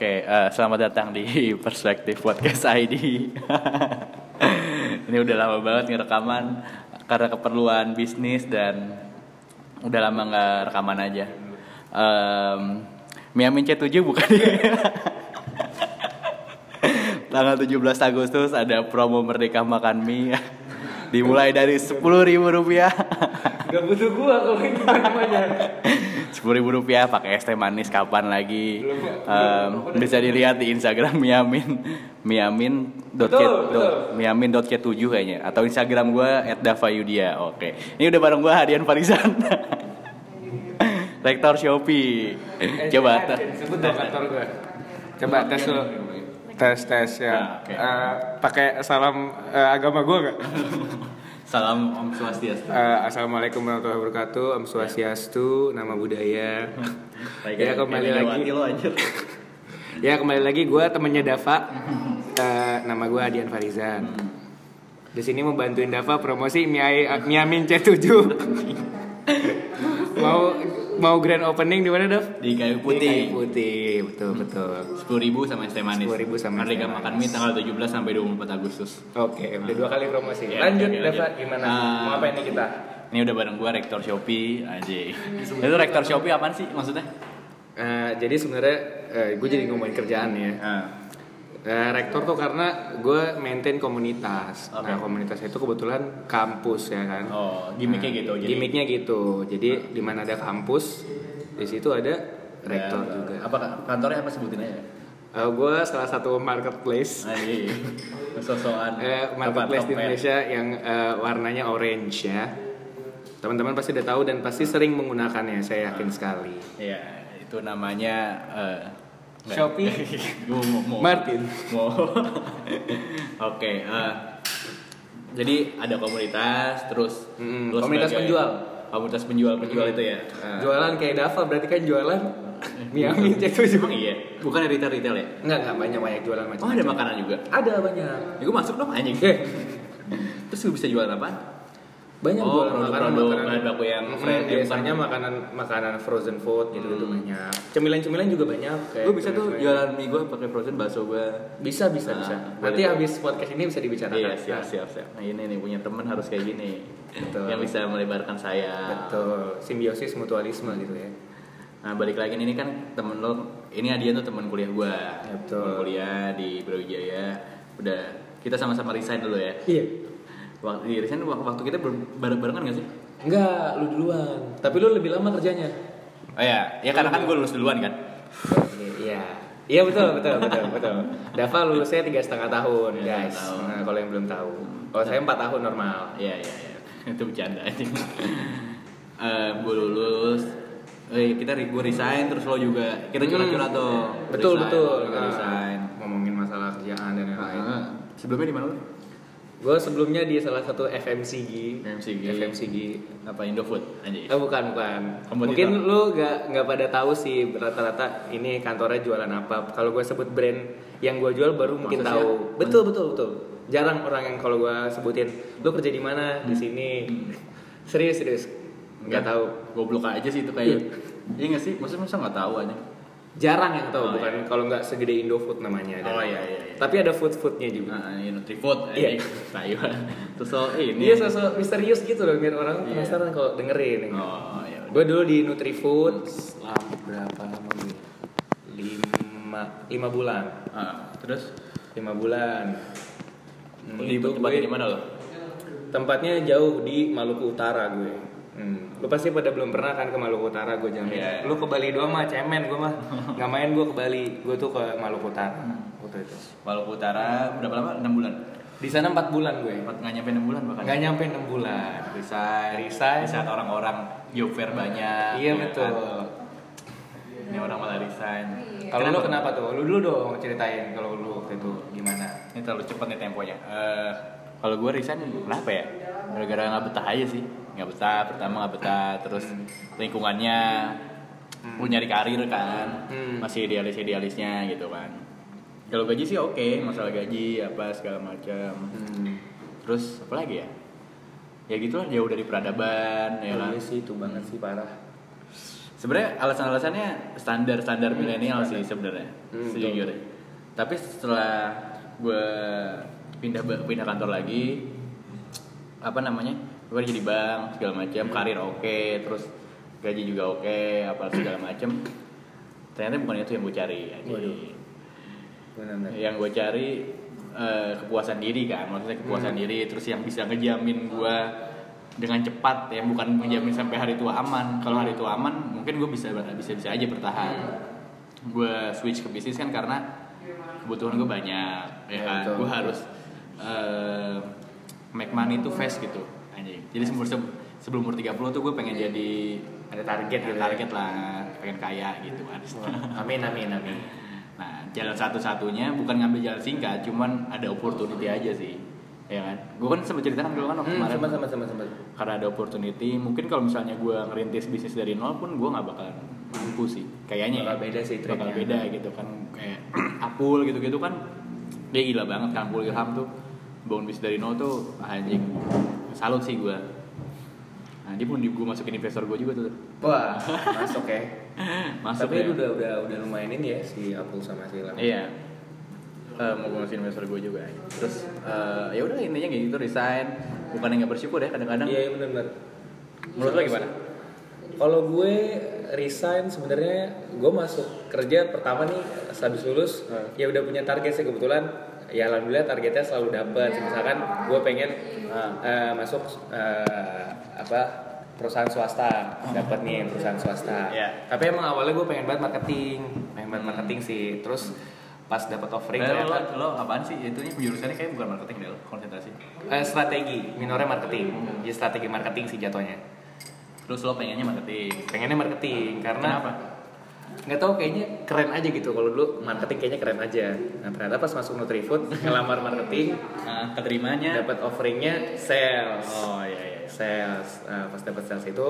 Oke, eh, selamat datang di Perspektif Podcast ID. Ini udah lama banget ngerekaman karena keperluan bisnis dan udah lama nggak rekaman aja. Um, Miamin C7 bukan Tanggal 17 Agustus ada promo Merdeka Makan Mie Dimulai dari 10.000 rupiah. Gak butuh gua kalau itu namanya. sepuluh ribu rupiah pakai es teh manis kapan lagi? Em, bisa dilihat di Instagram miamin miamin dot miamin dot tujuh kayaknya atau Instagram gue @davayudia. Oke ini udah bareng gue Hadian Farizan. Rektor Shopee. Coba Eh, sebut dong kantor gua. Coba tes dulu. Tes tes ya. Nah, oke. Eh, pakai salam eh, agama gua gak? salam Om Swastiastu Eh, Assalamualaikum warahmatullahi wabarakatuh. Om Swastiastu, nama budaya. ya kembali lagi. Ya kembali lagi gue temennya Dava. Eh, nama gue Adian Farizan. Di sini mau bantuin Dava promosi Miai Miamin C7. mau mau grand opening di mana Dav? di kayu Di Kayu putih Putih, betul betul. sepuluh ribu sama es teh manis 10.000 sama es teh Merdeka makan mie tanggal 17 sampai 24 Agustus Oke, udah dua kali promosi. Ya, lanjut lanjut. gimana? Ah. mau apa ini kita? Ini udah bareng gua rektor Shopee aja. Itu rektor Shopee apaan sih maksudnya? Eh, jadi sebenarnya gue jadi ngomongin kerjaan ya. Ah, Eh, rektor tuh karena gue maintain komunitas. Oke. Nah komunitas itu kebetulan kampus ya kan. Oh, gimmicknya gitu. Jadi Gimiknya gitu. Jadi di mana ada kampus, di situ ada rektor Ya, juga. Apa kantornya apa sebutin aja? gue salah satu marketplace. Aji. Sosokan. Eh, marketplace di Indonesia yang eh, warnanya orange ya. Teman-teman pasti udah tahu dan pasti sering menggunakannya, saya yakin sekali. Iya, itu namanya eh, nggak- Shopee. Gua mau, mau, Martin. mau. Oke, eh, jadi ada komunitas, terus lo komunitas sebagai- penjual. Komunitas penjual-penjual itu ya. Eh, Jualan kayak Dava berarti kan jualan Miami itu Emang iya, bukan retail retail ya? Enggak, enggak banyak banyak jualan macam. Oh ada makanan juga. Ada banyak. Ya, gue masuk dong anjing. Terus gue bisa jualan apa? Banyak Oh, jualan produk-produk bahan baku yang fresh, yang biasanya makanan makanan frozen food gitu gitu banyak cemilan-cemilan juga banyak kayak Gue bisa tuh jualan mie gue pakai frozen bakso gue. bisa bisa Nah, bisa nanti boleh. habis podcast ini bisa dibicarakan Iya siap siap siap. Nah ini nih punya temen harus kayak gini. Betul. Yang bisa melebarkan saya. betul simbiosis mutualisme gitu ya Nah balik lagi nih ini kan temen lo. Ini Adian tuh temen kuliah gue. Ya, betul. Temen kuliah di Brawijaya. Udah kita sama-sama resign dulu ya. iya Waktu di resign waktu kita ber- bareng-barengan gak sih? enggak lu duluan tapi lu lebih lama kerjanya Oh ya, ya karena kan gue lulus duluan kan. Iya iya betul betul betul betul Dava lulusnya tiga setengah tahun guys tahun. nah kalau yang belum tahu kalau saya empat tahun normal Iya iya iya. Itu bercanda aja. Eh gue lulus. Eh kita gue resign terus lo juga kita curhat-curhat tuh. Hmm. betul Resign, betul Nah, resign. ngomongin masalah kerjaan dan lain-lain Ah, sebelumnya di mana lo? Gue sebelumnya di salah satu FMCG FMCG. FMCG Apa Indofood aja. Oh bukan bukan. Kompetitor. Mungkin lu gak nggak pada tahu sih rata-rata ini kantornya jualan apa. Kalau gue sebut brand yang gue jual baru mungkin Masa tahu. ya? Betul betul betul. Jarang orang yang kalau gue sebutin lu kerja di mana di sini. Serius serius. Nggak tahu. Goblok aja sih itu kayak. Iya nggak sih? Maksudnya masa nggak tahu aja? Jarang yang tahu Oh, bukan kalau nggak segede Indofood namanya. Oh, iya, iya, iya. Tapi ada food foodnya juga. Nah, ini Nutrifood. Iya. Tahu. Terus lo ini. Dia sosok misterius gitu loh biar orang Iya. penasaran kalau dengerin. Oh ya. udah. Gue dulu di Nutrifood selama berapa lama gue? Lima, lima bulan. Ah, terus Lima bulan. Hmm, di tempatnya di mana lo? Tempatnya jauh di Maluku Utara gue. Hmm. Lu pasti pada belum pernah kan ke Maluku Utara gue jamin. Iya. Lu ke Bali doang mah cemen gue mah. Nggak main gue ke Bali. Gue tuh ke Maluku Utara Hmm. waktu itu. Maluku Utara berapa lama? 6 bulan. Di sana empat bulan gue. Empat nggak nyampe 6 bulan bahkan. Nggak nyampe enam bulan. Resign. Resign. Di saat orang-orang job fair banyak. Iya ya betul. kan? Ini orang malah resign. Kalau lu kenapa tuh? Lu dulu dong ceritain kalau lu waktu itu gimana? Ini terlalu cepat nih temponya. Eh, kalau gue resign kenapa ya? Gara-gara nggak betah aja sih. Nggak betah. Pertama nggak betah. Terus lingkungannya lu nyari karir kan. Hmm. Masih idealis idealisnya gitu kan. Kalau gaji sih oke, masalah gaji apa segala macam. Hmm. Terus apa lagi ya? ya gitulah jauh dari peradaban ya kan Iya sih itu banget sih parah. sebenarnya alasan-alasannya standar-standar milenial sih sebenarnya Hmm, sejujurnya tapi setelah gue pindah pindah kantor lagi. Apa namanya? Gue kerja di bank segala macam. Karir oke terus gaji juga oke apa segala macam. Ternyata bukan itu yang gue cari. Waduh. Benar-benar. yang gue cari eh, kepuasan diri kan. Maksudnya kepuasan Hmm. diri terus yang bisa ngejamin gue dengan cepat ya bukan menjamin sampai hari tua aman. Kalau hari tua aman mungkin gue bisa bisa bisa aja bertahan. Gue switch ke bisnis kan karena kebutuhan gue banyak ya Ya, kan? gue harus eh, make money itu fast gitu anjing jadi sebelum sebelum umur 30 tuh gue pengen jadi Ada target gitu. ya. target lah pengen kaya gitu kan Amin amin amin. Nah, jalan satu-satunya bukan ngambil jalan singkat, cuman ada opportunity aja sih. Ya kan? Gue kan sempat ceritakan dulu kan waktu Hmm, kemarin. sama sama sama. Karena ada opportunity, mungkin kalau misalnya gue ngerintis bisnis dari nol pun gue nggak bakal mampu sih. Kayaknya Bakal ya. beda sih Bakal beda gitu kan. Kayak Apul gitu-gitu kan. Dia gila banget kan Apul Ilham tuh. Bangun bisnis dari nol tuh anjing. Salut sih gue. Nah, dia pun gue masukin investor gue juga tuh. Wah masuk ya. Masuk Tapi ya. itu udah udah udah lumayan ini ya si Apul sama si Ilham. Iya. Eh, mau gue masukin investor gue juga. Terus eh, ya udah intinya kayak gitu resign. Bukan nggak bersyukur ya kadang-kadang. Iya iya, benar-benar. Menurut lo gimana? Kalau gue resign sebenarnya gue masuk kerja pertama nih habis lulus Hmm. ya udah punya target sih kebetulan ya alhamdulillah targetnya selalu dapet. Misalkan gue pengen eh, masuk eh, apa perusahaan swasta. Dapat nih perusahaan swasta. Iya. tapi emang awalnya gue pengen banget marketing. Pengen banget marketing sih. Terus pas dapat offering Lo, lo, ternyata lo apaan sih? Itunya jurusannya kayak bukan marketing deh, lo, konsentrasi. eh, strategi. Minornya marketing. Jadi strategi marketing sih jatuhnya. Terus lo pengennya marketing. pengennya marketing karena Kenapa? Nggak tahu kayaknya keren aja gitu kalau dulu marketing kayaknya keren aja nah ternyata pas masuk Nutrifood ngelamar marketing Nah, keterimanya. dapat offeringnya sales Oh iya iya. sales Nah, pas dapat sales itu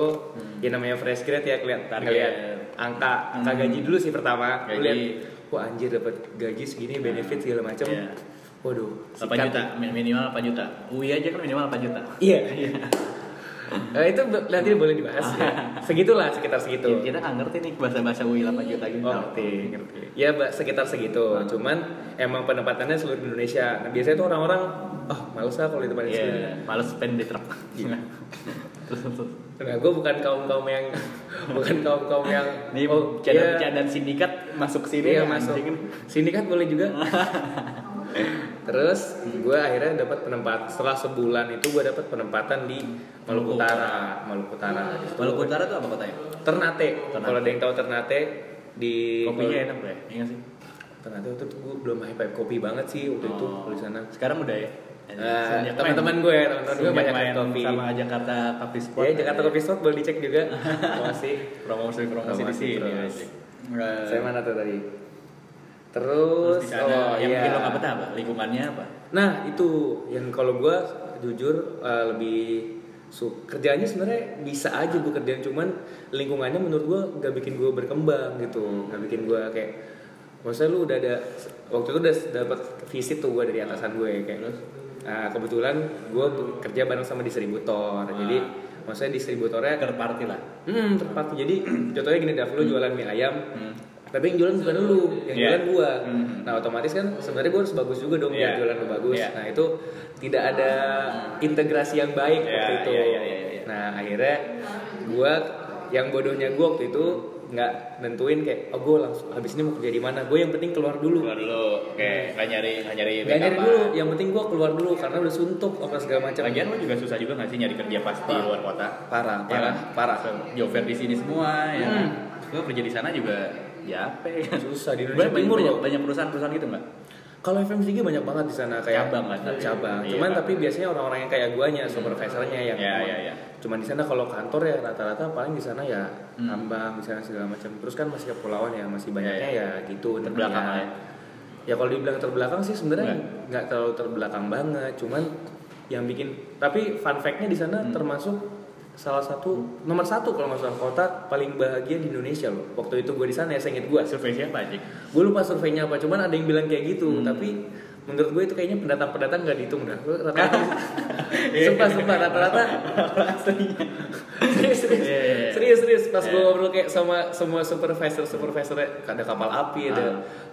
ya namanya fresh grad ya keliat Target. ngeliat angka angka gaji dulu sih pertama Gaji. lihat wah anjir dapat gaji segini benefit segala macam Iya. waduh 8 sikat. juta, min- minimal 8 juta. UI aja kan minimal 8 juta. iya Nah, itu nanti boleh dibahas ya. segitulah sekitar segitu Kita nggak ngerti nih bahasa-bahasa UI 8 juta gitu. Oh, ngerti, ngerti. Ya, Mbak, sekitar segitu. Cuman emang penempatannya seluruh Indonesia. Nah, biasanya tuh orang-orang, oh, males lah kalau ditempatin sini. Iya, males spend di truk. Iya. Nah, gue bukan kaum kaum yang, bukan kaum kaum yang, Nih oh, bercanda-bercandaan sindikat masuk sini Iya, ya, masuk. Sindikat boleh juga. Terus gue akhirnya dapat penempat setelah sebulan itu gue dapat penempatan di Maluku Utara, Maluku Utara. Maluku Utara tuh apa kotanya? Ternate. Ternate. Kalau ada yang tahu Ternate di Kopinya enak ya? Iya sih. Ternate waktu itu gue belum hype hype kopi banget sih waktu itu Oh. kalau di sana. Sekarang udah ya. Sejak teman-teman gue, teman-teman gue banyak main kopi. sama Jakarta Coffee Spot. Ya, Jakarta Coffee Spot boleh dicek juga. Makasih. promosi promosi di sini. Saya mana tuh tadi? Terus Terus, di sana oh yang iya. bikin lo nggak betah apa? Lingkungannya apa? Nah itu yang kalau gue jujur eh, lebih su kerjaannya sebenarnya bisa aja gue kerjaan cuman lingkungannya menurut gue nggak bikin gue berkembang gitu nggak bikin gue kayak maksudnya lu udah ada waktu itu udah dapat visit tuh gue dari atasan gue kayak nah, kebetulan gue kerja bareng sama distributor jadi maksudnya distributornya Third party lah. Hmm, tepat. Jadi contohnya gini, Dav, lu jualan mie ayam, Hmm. Tapi yang jualan bukan lu, yang Iya. jualan gua. Hmm. Nah, otomatis kan sebenarnya gua harus bagus juga dong Iya. biar jualan lu bagus. Iya. Nah, itu tidak ada integrasi yang baik Iya, waktu itu. iya, iya, iya, iya. Nah, akhirnya gua yang bodohnya gua waktu itu nggak nentuin kayak oh gua langsung habis ini mau kerja di mana gue yang penting keluar dulu Keluar dulu. Oke, nggak nyari nggak nyari Gak nyari dulu, yang penting gua keluar dulu karena udah suntuk apa segala macam. Lagian lo juga susah juga nggak sih nyari kerja pas di luar kota? Parah, Ya parah, kan? parah. Job fair di sini semua ya. Hmm. Lo kerja di sana juga ya apa ya? Susah di Banyak, Indonesia Timur banyak, loh. banyak perusahaan-perusahaan gitu nggak? Kalau FMCG banyak banget di sana kayak Cabang kan, tapi. cabang. Iya, Cuman kan. tapi biasanya orang-orang yang kayak guanya, supervisornya yang Iya, iya, iya. Cuman di sana kalau kantor ya rata-rata paling di sana ya Hmm. tambang di sana segala macam. Terus kan masih kepulauan ya, masih banyaknya Iya, ya gitu Terbelakang ya. Ya kalau dibilang terbelakang sih sebenarnya Nggak. nggak terlalu terbelakang banget, cuman yang bikin tapi fun fact-nya di sana Hmm. termasuk salah satu nomor satu kalau nggak salah kota paling bahagia di Indonesia loh. Waktu itu gue di sana ya, saya inget gue Survei siapa aja? gue lupa surveinya apa cuman ada yang bilang kayak gitu Hmm. tapi menurut gue itu kayaknya pendatang-pendatang nggak dihitung dah rata-rata sumpah sumpah rata-rata serius serius iya, iya. Serius serius pas gue Iya. ngobrol kayak sama semua supervisor supervisor ada kapal api ada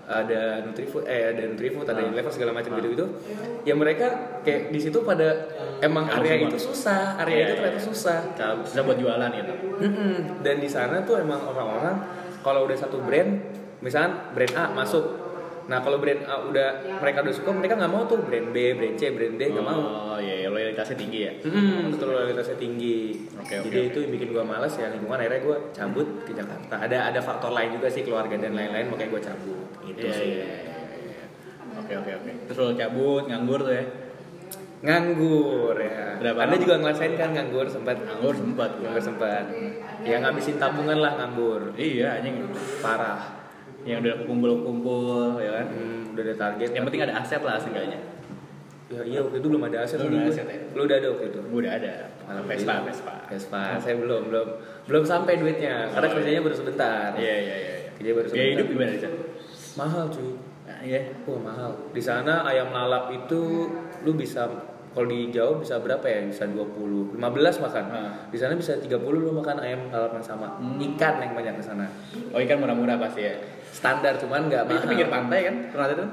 Ah. ada Nutrifood eh ada Nutrifood ada Ah. Unilever segala macam gitu gitu ya mereka kayak di situ pada emang Cabut area semua. itu susah area Iya, itu iya, ternyata iya. susah Bisa buat jualan gitu. Mm-mm. Dan di sana tuh emang orang-orang kalau udah satu brand, misalnya brand A masuk. Nah kalau brand A udah mereka udah suka, mereka nggak mau tuh brand B, brand C, brand D nggak mau. Oh iya, iya, loyalitasnya tinggi ya. Hmm, betul loyalitasnya tinggi. Oke, oke, Jadi oke. itu yang bikin gua malas ya lingkungan akhirnya gua cabut ke Jakarta. Ada ada faktor lain juga sih keluarga dan lain-lain makanya gua cabut. Gitu Iya, sih. iya, iya, iya. Oke oke oke. Terus lo cabut nganggur tuh ya? Nganggur ya. Berapa Anda lama? juga ngerasain kan nganggur sempat Nganggur sempat nganggur sempat. Ya ngabisin tabungan lah nganggur. Iya anjing. Parah. Yang udah kumpul-kumpul ya kan. Hmm, udah ada target. Yang penting ada aset lah seenggaknya. Ya iya waktu itu belum ada aset Belum ada aset ya? Lu udah ada waktu itu? Gue udah ada. Vespa, Vespa. Vespa. Saya belum, belum belum sampai duitnya karena Oh, kerjanya baru sebentar. Iya iya iya. Kerja baru sebentar. hidup gimana sana? Mahal cuy. Nah, iya. Wah mahal. Di sana ayam lalap itu lu bisa kalau di Jawa bisa berapa ya? Bisa 20, 15 makan. Ah. Di sana bisa 30 lu makan ayam lalap yang sama. Hmm. Ikan yang banyak di sana. Oh ikan murah-murah pasti ya. Standar cuman nggak mahal. itu pinggir pantai kan? Ternate itu?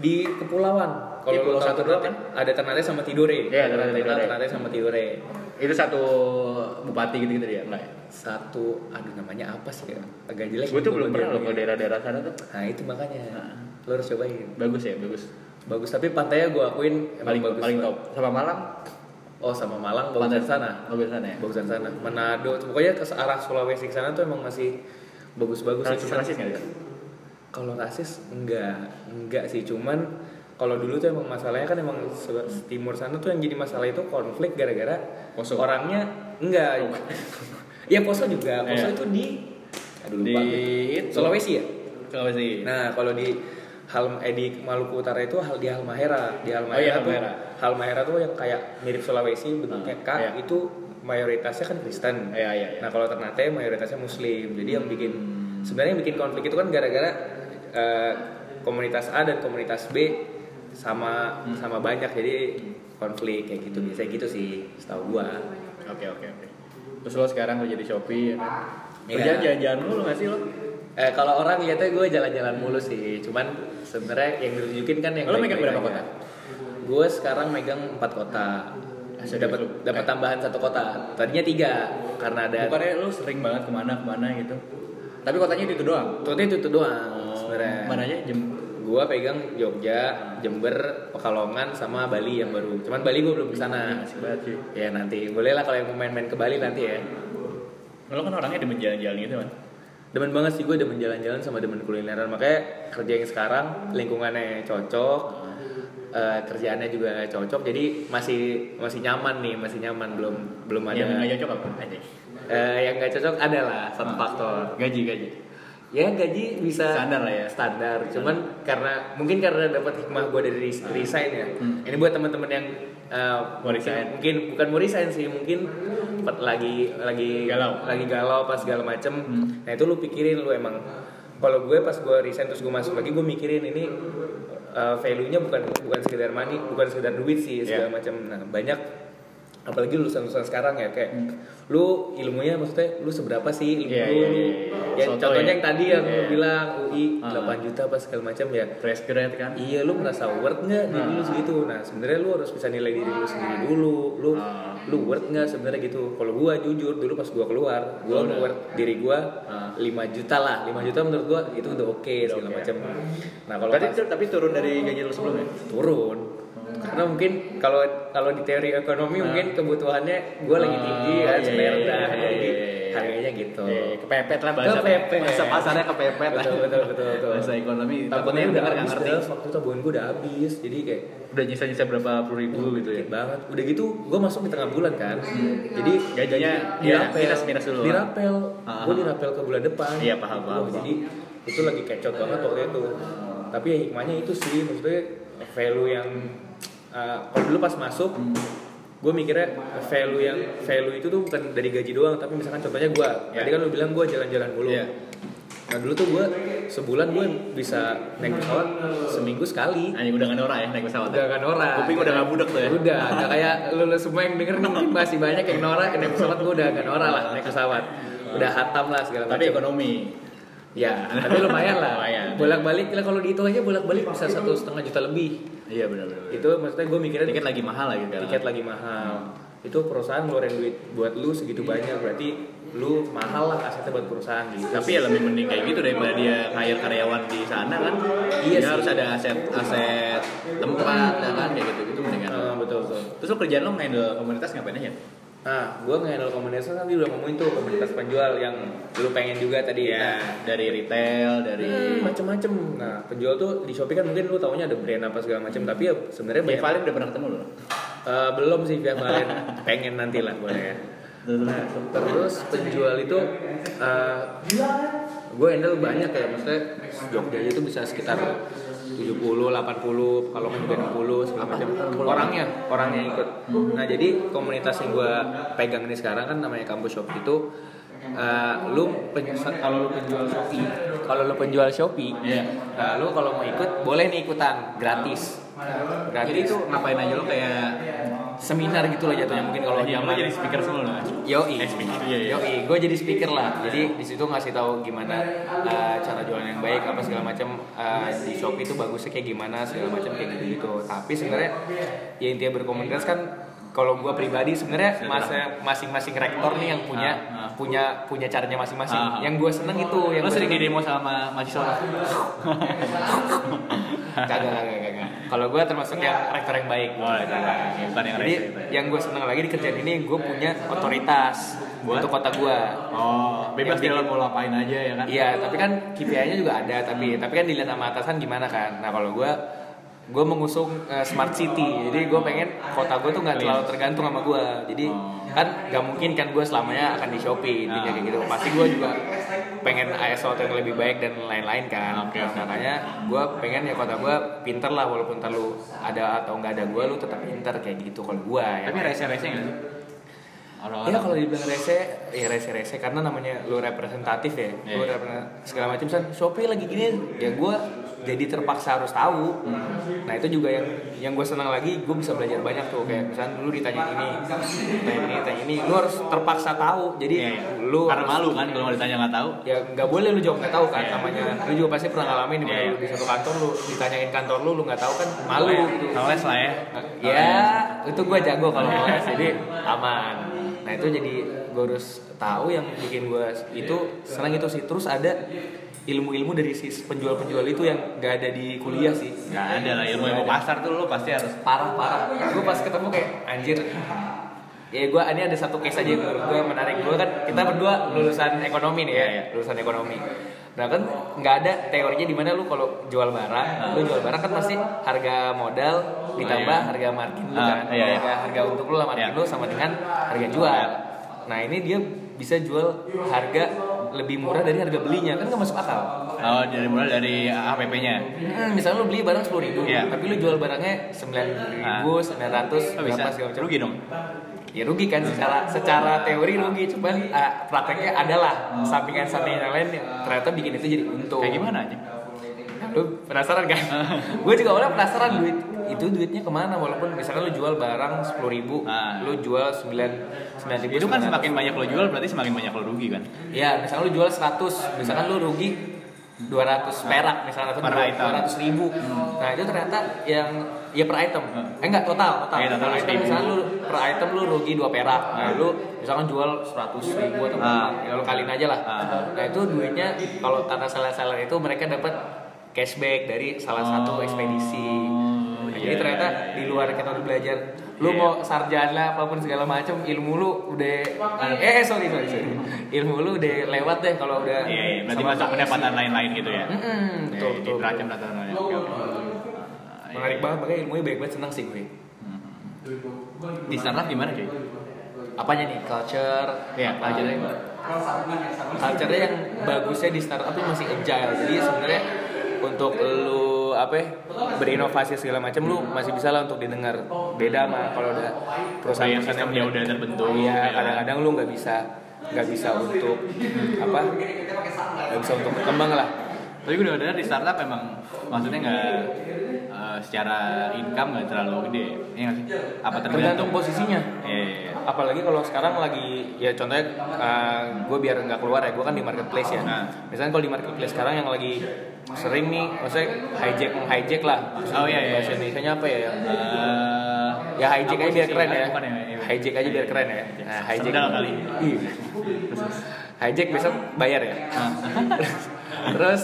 di kepulauan. Di Kalau pulau lu tahu satu Ternate, doang ada Ternate sama Tidore. Iya, Ternate Tidore. Ternate sama Tidore. Itu satu bupati gitu-gitu dia? Enggak ya? Satu, aduh namanya apa sih ya? Agak jelek. Gue tuh belum pernah loh ke daerah-daerah sana tuh. Nah itu makanya, Nah. lo harus cobain. Bagus ya, bagus. Bagus, tapi pantainya gue akuin emang Paling bagus. paling top. Sama Malang? Oh sama Malang, bagusan sana. Bagus sana ya. Bagusan sana. Manado, pokoknya ke arah Sulawesi ke sana tuh emang masih bagus-bagus. Rasis Cuman- rasis nggak ya? Kalau rasis enggak, enggak sih. Cuman kalau dulu tuh emang masalahnya kan emang timur sana tuh yang jadi masalah itu konflik gara-gara Poso. orangnya enggak. ya Poso juga. Poso Iya. itu di aduh Di itu. Sulawesi ya? Sulawesi. Nah, kalau di hal eh, di Maluku Utara itu hal di Halmahera. Di Halmahera Oh iya, tuh Halmahera. Halmahera tuh yang kayak mirip Sulawesi bentuknya Ah, K iya. itu mayoritasnya kan Kristen. Iya, iya, iya. Nah, kalau Ternate mayoritasnya Muslim. Jadi yang bikin Hmm. sebenarnya yang bikin konflik itu kan gara-gara eh, komunitas A dan komunitas B sama Hmm. sama banyak jadi konflik kayak gitu biasanya gitu sih setahu gua. Oke oke oke. Terus lo sekarang kerja di Shopee ya kan? Iya. Kerja jalan-jalan mulu nggak sih lo? Eh, kalau orang lihatnya gue jalan-jalan mulu sih, cuman sebenarnya yang ditunjukin kan yang Lo megang berapa kota? Gue sekarang megang empat kota. Serius Dapat dapat Eh. tambahan satu kota. Tadinya tiga karena ada. Bukannya lo sering banget ke mana-kemana gitu? Tapi kotanya itu, doang? Kota itu tuh doang sebenarnya. Mana aja? Jem Gue pegang Jogja, Jember, Pekalongan, sama Bali yang baru. Cuman Bali gue belum. Asik banget sih. Ya nanti boleh lah kalau yang mau main-main ke Bali nanti ya. Lo kan orangnya demen jalan-jalan gitu kan? Demen banget sih gue demen jalan-jalan sama demen kulineran makanya kerja yang sekarang lingkungannya cocok eh, kerjaannya juga cocok jadi masih masih nyaman nih masih nyaman belum belum ada Yang nggak cocok apa? Aja. Eh, yang nggak cocok ada lah satu faktor Gaji gaji. Ya gaji bisa Standar lah ya. standar cuman karena mungkin karena dapat hikmah gue dari res- resign ya Hmm. ini buat teman-teman yang eh, Mau resign. mungkin bukan mau resign sih mungkin lagi lagi Galau. lagi galau pas segala macem Hmm. nah itu lu pikirin lu emang kalau gue pas gue resign terus gue masuk lagi gue mikirin ini uh, value-nya bukan bukan sekedar money bukan sekedar duit sih segala Yeah. macam nah banyak apalagi lulusan-lulusan sekarang ya kayak Hmm. lu ilmunya maksudnya lu seberapa sih ilmu Iya, lu iya, iya. ya Soto contohnya ya. yang tadi yang lu Iya. bilang UI Ah. 8 juta apa segala macam ya Fresh grad kan? Iya, lu merasa worth nggak diri lu Ah. segitu? Nah, sebenarnya lu harus bisa nilai diri lu sendiri dulu. Lu Ah. lu worth nggak sebenarnya gitu? Kalau gua jujur dulu pas gua keluar, gua Oh, worth diri gua Ah. 5 juta lah. 5 juta menurut gua itu udah oke segala oke. macam. Nah, kalau pas tapi turun dari gaji lo sebelumnya? turun karena mungkin kalau kalau di teori ekonomi Ah. mungkin kebutuhannya gua lagi Oh, tinggi kan, iya, sebenarnya iya, iya, jadi iya, iya. harganya gitu. Iya, kepepet lah bahasa Kepepet. bahasa pasarnya kepepet lah. Betul, betul, betul, betul. Bahasa ekonomi takutnya udah nggak ngerti. dah, waktu tabungan gua udah habis jadi kayak Udah nyisa-nyisa berapa puluh ribu gitu ya. Banget. Udah gitu, gue masuk di tengah bulan kan. Jadi Gajinya gaji ya, dirapel, minus-minus dulu. Dirapel. Ah. Gue dirapel ke bulan depan. Iya, paham, paham. Jadi itu lagi kecot banget waktu itu. Tapi ya hikmahnya itu sih, maksudnya value yang uh, kalau dulu pas masuk, Hmm. gue mikirnya value yang value itu tuh bukan dari gaji doang, tapi misalkan contohnya gue, Iya. tadi kan lu bilang gue jalan-jalan mulu. Iya. Nah dulu tuh gue sebulan gue bisa naik pesawat seminggu sekali Anjing udah gak norak ya naik pesawat. udah kan norak Kuping udah gak budek tuh ya. udah nggak kayak lu, lu semua yang denger nih mungkin masih banyak yang norak naik pesawat gue udah gak norak lah naik pesawat udah hatam lah segala Tapi macam ekonomi. ya tapi lumayan lah Lumayan. bolak balik lah kalau dihitung aja bolak balik bisa satu setengah juta lebih Iya benar-benar. itu maksudnya gue mikirnya tiket lagi mahal lagi sekarang. tiket lagi mahal itu perusahaan ngeluarin duit buat lu segitu banyak berarti lu mahal lah asetnya buat perusahaan gitu Tapi ya lebih mending kayak gitu daripada dia hire karyawan di sana kan. Iya Dia sih. harus ada aset aset tempat ya kan kayak gitu gitu mendingan. Ah, betul betul Terus lo kerjaan lo handle komunitas ngapain aja? Nah gue nge-handle komunitas tadi udah ngomongin tuh komunitas penjual yang lu pengen juga tadi ya. Iya, dari retail, dari Hmm, macem-macem. Nah penjual tuh di shopee kan mungkin lu taunya ada brand apa segala macam tapi ya sebenarnya Via banyak. Valen udah pernah ketemu lo? Eh, belum sih via Valen. Pengen nanti lah boleh ya. Nah, terus penjual itu gue handle banyak ya. Maksudnya Jogja itu bisa sekitar 70, 80, kalau kan juga 60 segala macam. Orangnya orangnya ikut. Nah jadi komunitas yang gue pegang ini sekarang kan namanya kampus shop itu eh, lu kalau lu penjual shopee. Kalau lu penjual shopee Iya. nah, lu kalau mau ikut boleh nih ikutan gratis. Gratis Jadi itu ngapain aja lo kayak seminar gitu lah jatuhnya mungkin kalau yang lo jadi speaker semua? Yoi, Eh, speaker, iya, iya. Yoi, gue jadi speaker lah. Jadi di situ ngasih tahu gimana uh, cara jualan yang baik, apa segala macam uh, di Shopee itu bagusnya kayak gimana segala macam kayak gitu gitu. Tapi sebenarnya ya intinya berkomunitas kan kalau gue pribadi sebenarnya masa masing-masing rektor nih yang punya Ah, ah. punya punya caranya masing-masing. Ah, ah. Yang gue seneng itu yang Lo sering di demo sama mahasiswa? Kagak, kagak, kagak. Kalau gue termasuk yang rektor yang baik. Oh, baik. Bukan yang Jadi yang gue seneng lagi di kerjaan ini gue punya otoritas Buat? untuk kota gue. Oh, bebas dia lo mau ngapain aja ya kan? Iya, tapi kan KPI-nya juga ada, tapi tapi kan dilihat sama atasan gimana kan. Nah kalau gue gue mengusung eh, smart city, jadi gue pengen kota gue tuh nggak terlalu tergantung sama gue. Jadi Oh. kan nggak mungkin kan gue selamanya akan di Shopee, intinya Ah. kayak gitu. Pasti gue juga pengen ISO yang lebih baik dan lain-lain kan. Oke, Nah, makanya gue pengen ya kota gue pinter lah, walaupun ntar lu ada atau nggak ada gue, lu tetap pinter kayak gitu kalau gue ya. Tapi rese-rese nggak sih? Orang-orang Ya kalau dibilang rese, ya rese-rese karena namanya lu representatif ya. Lu Iya. representatif segala macam kan Shopee lagi gini, ya gue jadi terpaksa harus tahu. Nah itu juga yang yang gue senang lagi, gue bisa belajar banyak tuh kayak misalnya dulu ditanya ini, tanya ini, tanya ini, lu harus terpaksa tahu. Jadi Iya, iya. lu karena harus- malu kan kalau mau ditanya nggak tahu. ya nggak boleh lu jawab nggak tahu kan Iya. namanya lu juga pasti pernah ngalamin di Iya, iya. di satu kantor lu ditanyain kantor lu lu nggak tahu kan malu gitu Ngeles lah ya. ya itu gue jago kalau ngeles jadi aman nah itu jadi gue harus tahu yang bikin gue itu senang itu sih. Terus ada ilmu-ilmu dari si penjual-penjual itu yang gak ada di kuliah sih. Nggak ada lah ilmu ilmu pasar tuh lo pasti harus parah parah gue pas ketemu kayak anjir. Ya gue ini ada satu case aja yang menurut gue menarik. Gue kan kita berdua lulusan ekonomi nih ya, Iya, iya. lulusan ekonomi nah kan nggak ada teorinya di mana lu kalau jual barang lu jual barang kan pasti harga modal ditambah iya. harga margin lu Ah, kan iya, iya. harga harga untuk lu lah margin Iya. lu sama dengan harga jual nah ini dia bisa jual harga lebih murah dari harga belinya kan nggak masuk akal oh dari mulai dari APP-nya. Hmm, misalnya lu beli barang sepuluh ribu, Iya. tapi lu jual barangnya sembilan ribu, sembilan ratus, Oh, bisa segala macam. rugi dong. Ya rugi kan secara secara teori rugi, cuman ah, prakteknya adalah sampingan-sampingan yang lain yang ternyata bikin itu jadi untung. Kayak gimana aja? Lu penasaran kan? gue juga awalnya penasaran duit itu duitnya ke mana walaupun misalkan lu jual barang sepuluh ribu, Ah. lu jual sembilan sembilan ribu. Itu kan semakin banyak lo jual berarti semakin banyak lo rugi kan? Ya, misalkan lu jual 100, misalkan lu rugi 200 perak misalnya atau item. 200 ribu. Nah, itu ternyata yang ya per item. Eh enggak total, total. Iya, total item misalnya lu per item lu rugi 2 perak. Nah, lu misalkan jual 100 ribu atau Ah. berapa, ya lu kaliin aja lah. Ah. Nah, itu duitnya kalau kata seller-seller itu mereka dapat cashback dari salah satu Oh, ekspedisi. Nah, iya, jadi ternyata di luar kita udah belajar lu Iya. mau sarjana apa pun segala macam ilmu lu udah eh sorry sorry sorry ilmu lu udah lewat deh kalau udah Iya, iya. Berarti sama- masuk pendapatan lain-lain gitu ya? Mm-mm, betul Iya, betul Diracam menarik banget makanya ilmunya baik banget senang sih gue. Di startup gimana cuy? apanya nih? Culture? Iya, apa? culture-nya gimana? culture yang bagusnya di startup itu masih agile. Jadi sebenarnya untuk lu apa ya, berinovasi segala macam lu masih bisa lah untuk didengar beda mah kalau udah perusahaan yang sistemnya udah terbentuk, iya ya. kadang-kadang lu nggak bisa nggak bisa untuk apa nggak bisa untuk berkembang lah. Tapi gue udah dengar di startup emang maksudnya nggak eh, secara income nggak terlalu gede. Iya nggak sih? Apa tergantung? tergantung posisinya Iya. apalagi kalau sekarang lagi ya contohnya gue biar nggak keluar ya gue kan di marketplace ya Nah. misalnya kalau di marketplace sekarang yang lagi sering nih maksudnya hijack menghijack lah Oh, iya, iya, bahasa iya. Indonesia nya apa ya yang Eh, ya hijack aja biar keren ya ya, iya. hijack aja biar keren ya nah, hijack Sendal kali. Iya. hijack besok bayar ya terus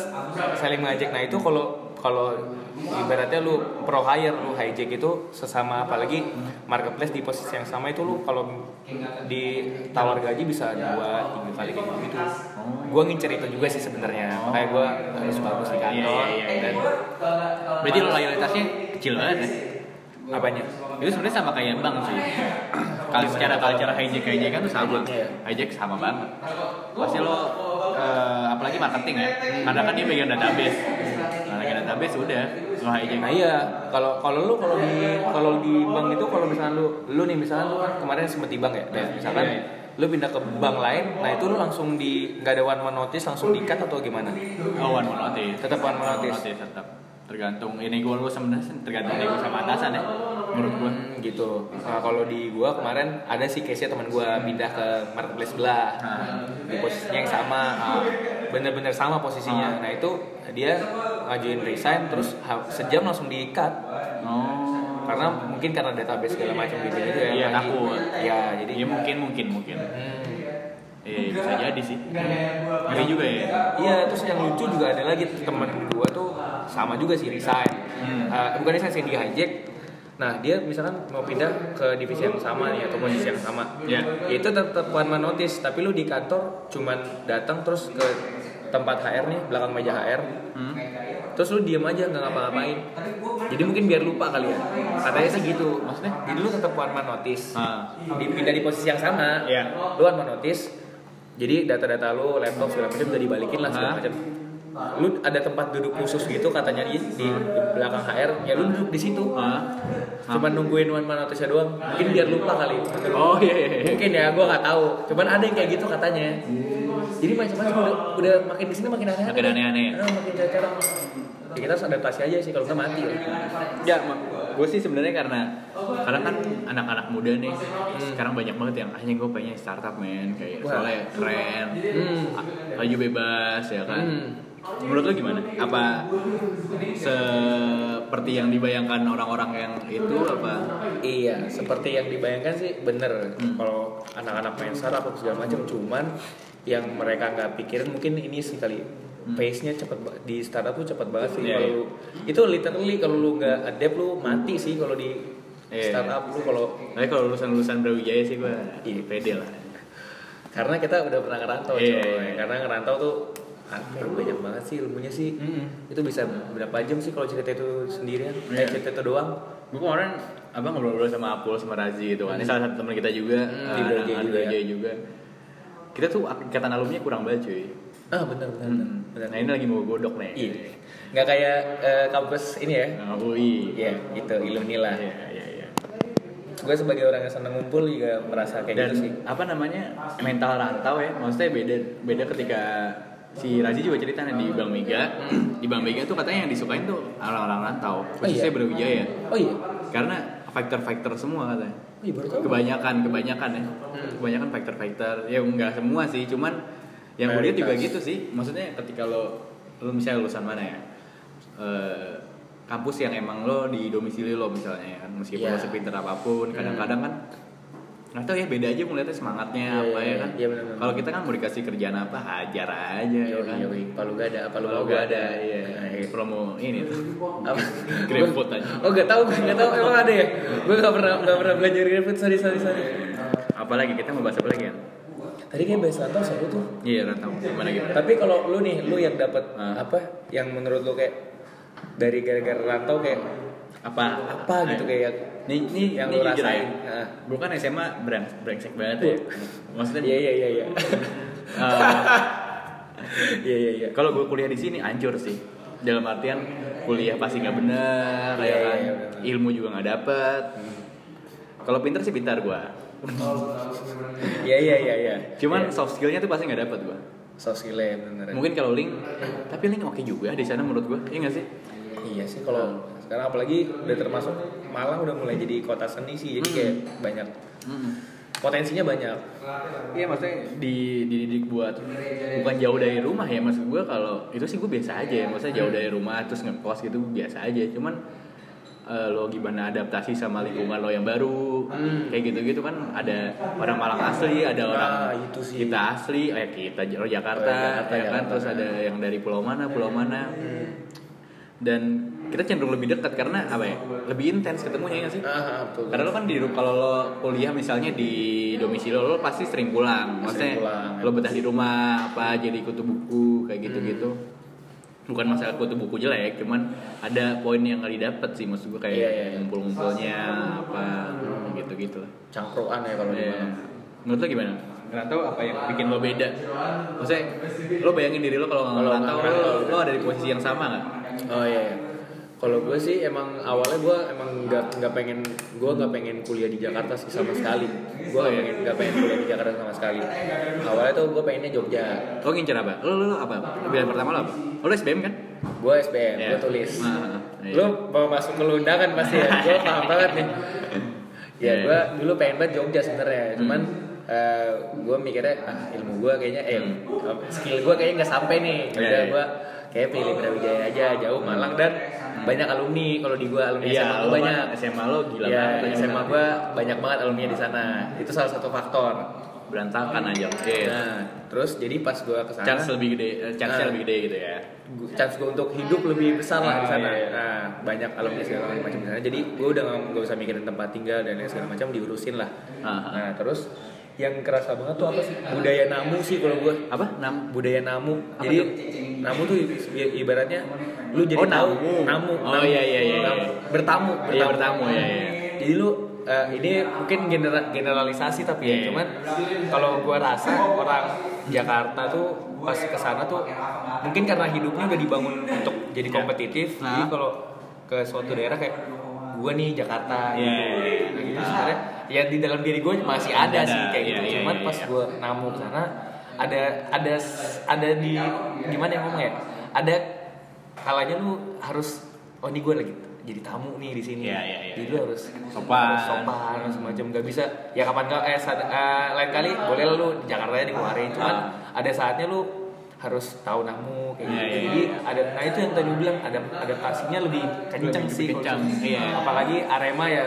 saling mengajak nah itu kalau kalau ibaratnya lu pro hire lu hijack itu sesama apalagi marketplace di posisi yang sama itu lu kalau ditawar gaji bisa dua tiga kali kayak gitu gue ngincer itu juga sih sebenarnya makanya gue harus bagus di kantor Iya, iya, iya. dan Berarti lo loyalitasnya kecil banget ya? apanya Itu sebenarnya sama kayak bank sih. Kalau secara kalau cara hijack hijack kan tuh sama. Hijacknya ya? Hijack sama banget. Pasti lo eh, apalagi marketing ya. Karena kan dia pegang database. Nah, database udah lo hijack. Nah iya, kalau kalau lu kalau di kalau di bank itu kalau misalnya lu lu nih misalnya lu kan kemarin sempet di bank ya, Dan misalkan Iya, iya. lu pindah ke bank lain, nah itu lu langsung di nggak ada one man notice langsung di cut atau gimana? Oh, one more notice. Tetap one more One more notice. tetap. Tergantung ini gue lo sebenarnya tergantung nego sama atasan ya. Menurut gue. Hmm, gitu. Nah, kalau di gua kemarin ada sih case-nya teman gua pindah ke marketplace sebelah. Nah. Di posisinya yang sama. Ah, Bener-bener sama posisinya. Nah, itu dia ngajuin resign terus sejam langsung di-cut. Oh. Karena mungkin karena database segala macam gitu gitu ya. Iya, takut. Ya, jadi Ya mungkin mungkin mungkin. Hmm. Eh bisa jadi sih. Ngeri juga ya. Iya, terus yang lucu juga ada lagi temen gua tuh sama juga sih resign. Hmm. Eh, bukan resign sih dia hijack. Nah dia misalkan mau pindah ke divisi yang sama nih atau posisi yang sama. Ya itu tetap one man notice, tapi lu di kantor cuman datang terus ke tempat HR nih belakang meja HR. Hmm. Terus lu diem aja nggak ngapa-ngapain. Jadi mungkin biar lupa kali ya. Katanya sih gitu. Maksudnya? Jadi lu tetap one man notice. Ah. Dipindah di posisi yang sama. Iya. Lu one man notice. Jadi data-data lu, laptop segala macam udah dibalikin lah segala macam. Lu ada tempat duduk khusus gitu katanya di, di belakang HR. Ya lu duduk di situ. Ah. Cuma nungguin one man notice doang. Mungkin biar lupa kali. Oh iya iya. iya. Mungkin ya, gua nggak tahu. Cuman ada yang kayak gitu katanya. Jadi macam-macam udah, udah makin di sini makin aneh. Makin aneh-aneh. Ah, makin cara Ya kita harus adaptasi aja sih kalau nggak mati lah. Ya, gue sih sebenarnya karena karena kan anak-anak muda nih sekarang banyak banget yang hanya gue pengen startup men kayak Wah. soalnya keren, Hmm. baju bebas ya kan. Hmm. Menurut lo gimana? Apa seperti yang dibayangkan orang-orang yang itu apa? Iya, seperti yang dibayangkan sih bener. Kalau anak-anak main startup atau segala macam, cuman yang mereka nggak pikirin mungkin ini sih kali pace-nya cepet di startup tuh cepet banget sih. Iya, kalau iya. lu- itu literally kalau lu nggak adapt lu mati sih kalau di Iya. startup lu kalau Tapi kalau lulusan-lulusan Brawijaya sih gue Iya. pede lah. karena kita udah pernah ngerantau Iya, coy. iya. Karena ngerantau tuh ya, banyak banget sih ilmunya sih. Itu bisa berapa jam sih kalau cerita itu sendirian? Eh, Iya. cerita itu doang. Gue kemarin abang ngobrol-ngobrol sama Apul sama Razi gitu kan. Ini salah satu teman kita juga, Hmm, eh, di anak-anak juga ya. Juga. Kita tuh ikatan alumni kurang banget cuy. Ah, bener bener. Hmm. bener. Nah ini lagi mau godok nih. Iya. Nggak kayak eh, kampus ini ya. Nah, UI. Iya, gitu ilmu lah. Iya, iya, iya. Gue sebagai orang yang seneng ngumpul juga merasa kayak Dan gitu sih. apa namanya mental rantau ya, maksudnya beda beda ketika si Razi juga cerita nih di Bank Mega, di Bank Mega tuh katanya yang disukain tuh orang-orang rantau, khususnya iya? Brawijaya. Oh iya. Karena factor-factor semua katanya. Oh iya. Kebanyakan, kebanyakan ya. Kebanyakan factor-factor. Ya enggak semua sih, cuman yang gue lihat juga gitu sih. Maksudnya ketika lo lo misalnya lulusan mana ya? Eh, kampus yang emang lo di domisili lo misalnya ya kan meskipun Iya. lo sepinter apa pun kadang-kadang kan nggak tahu ya beda aja melihatnya semangatnya Iya, apa iya, ya kan iya, benar-benar. kalau kita kan mau dikasih kerjaan apa hajar aja ya kan Yoi, palu gak ada, palu kalau gak gak ada iya Nah, iya. promo ini tuh? GrabFood aja Oh gak tau, gak tau emang ada ya? Gue gak pernah gak pernah belajar GrabFood, sorry sorry sorry. apalagi kita mau bahas apa lagi ya Tadi kayak bahas rantau seru tuh. iya rantau gimana gitu Tapi kalau lu nih, lu yang dapat Ah. apa? Yang menurut lu kayak dari gara-gara rantau kayak apa apa gitu kayak nih ini yang ini lu rasain. aja. Nah. gue kan SMA breng brengsek banget ya maksudnya Iya iya iya iya. eh, Iya iya iya. kalau gue kuliah di sini hancur sih dalam artian kuliah pasti nggak bener Iya, ya iya, kan iya, bener. ilmu juga nggak dapet kalau pinter sih pintar gue Iya iya iya iya. cuman Iya. soft skillnya tuh pasti nggak dapet gue soft skill bener mungkin kalau link tapi link oke juga di sana menurut gue iya nggak sih iya sih kalau sekarang apalagi udah termasuk Malang udah mulai jadi kota seni sih jadi Hmm. kayak banyak potensinya banyak. Iya maksudnya di dididik buat bukan jauh dari rumah ya maksud gue kalau itu sih gue biasa aja ya maksudnya jauh dari rumah terus ngekos gitu biasa aja. Cuman eh, lo gimana adaptasi sama lingkungan lo yang baru kayak gitu-gitu kan ada orang Malang asli ada orang Nah, itu sih. kita asli eh kita lo Jakarta, Oh, Jakarta, ya kan? Jakarta. terus ada yang dari pulau mana pulau mana. Dan kita cenderung lebih dekat karena apa ya lebih intens ketemunya ya nggak sih ah betul karena lo kan di kalau lo kuliah misalnya di domisili lo, lo pasti sering pulang. Maksudnya Sering pulang, lo betah di rumah apa jadi kutu buku kayak gitu-gitu. Bukan masalah kutu buku jelek, cuman ada poin yang kali dapet sih maksud gue kayak Iya, iya, iya. ngumpul-ngumpulnya apa gitu-gitu lah. cangkruan ya kalau di Iya. Malang Menurut lo gimana? Ngerantau apa yang bikin lo beda? Maksudnya lo bayangin diri lo kalau ngerantau nggak lo, lo ada di posisi yang sama nggak? Oh iya. iya. Kalau gue sih emang awalnya gue emang nggak nggak pengen gue nggak pengen kuliah di Jakarta sih sama sekali. Gue nggak pengen nggak pengen kuliah di Jakarta sama sekali. Awalnya tuh gue pengennya Jogja. Lo ngincer apa? Lo, lo, lo apa? Pilihan pertama lo apa? Lo SBM kan? Gue SBM, Iya. gue tulis. Nah, iya. Lu mau masuk ke Lunda kan pasti ya. Gue paham banget nih. Ya Iya. gue dulu pengen banget Jogja sebenarnya. Hmm. Cuman gue mikirnya ah ilmu gue kayaknya eh skill gue kayaknya nggak sampai nih. Iya, Udah iya. gue kayak pilih Brawijaya aja jauh Malang dan banyak alumni kalau di gue alumni Iya, SMA lo banyak. SMA lo gila ya, banget SMA gue banyak banget alumni di sana. Itu salah satu faktor. berantakan aja oke Nah, terus jadi pas gue ke sana, chance lebih gede eh, chance Nah. lebih gede gitu ya chance gue untuk hidup lebih besar lah di Ah, sana. iya, iya. Nah, banyak alumni segala macam di sana. Jadi gue udah nggak nggak usah mikirin tempat tinggal dan lain segala macam diurusin lah. Ah. Nah, terus yang kerasa banget tuh apa sih? Budaya namu sih kalau gue. apa nam Budaya namu. Apa jadi tuh? namu tuh ibaratnya lu jadi Oh, tahu namu. namu. Oh, namu. iya, iya, iya, Namu. iya. Bertamu, Iya, bertamu, iya, iya. Jadi lu eh, ini mungkin genera- generalisasi tapi ya, Iya. cuman kalau gua rasa orang Jakarta tuh pas ke sana tuh mungkin karena hidupnya udah dibangun untuk jadi kompetitif. Jadi Nah. kalau ke suatu daerah kayak gua nih Jakarta Iya, gitu. iya, iya. Nah, gitu sebenarnya ya di dalam diri gue masih ada, Ada, sih kayak iya, gitu. iya, Cuman iya, pas iya. gua namu ke sana ada ada ada di gimana ya ngomong ya? Ada kalanya lu harus oh ini gue lagi jadi tamu nih di sini. Iya, iya, iya, Jadi iya. lu harus Sopan. harus sopan semacam gak bisa ya kapan kau eh, eh, lain kali boleh lu di Jakarta ya dikeluarin cuman ada saatnya lu harus tahu namu kayak Iya, gitu. iya, Jadi iya. ada nah itu yang tadi bilang ada adaptasinya lebih kencang Lebih sih. kencang, di- iya. Apalagi Arema ya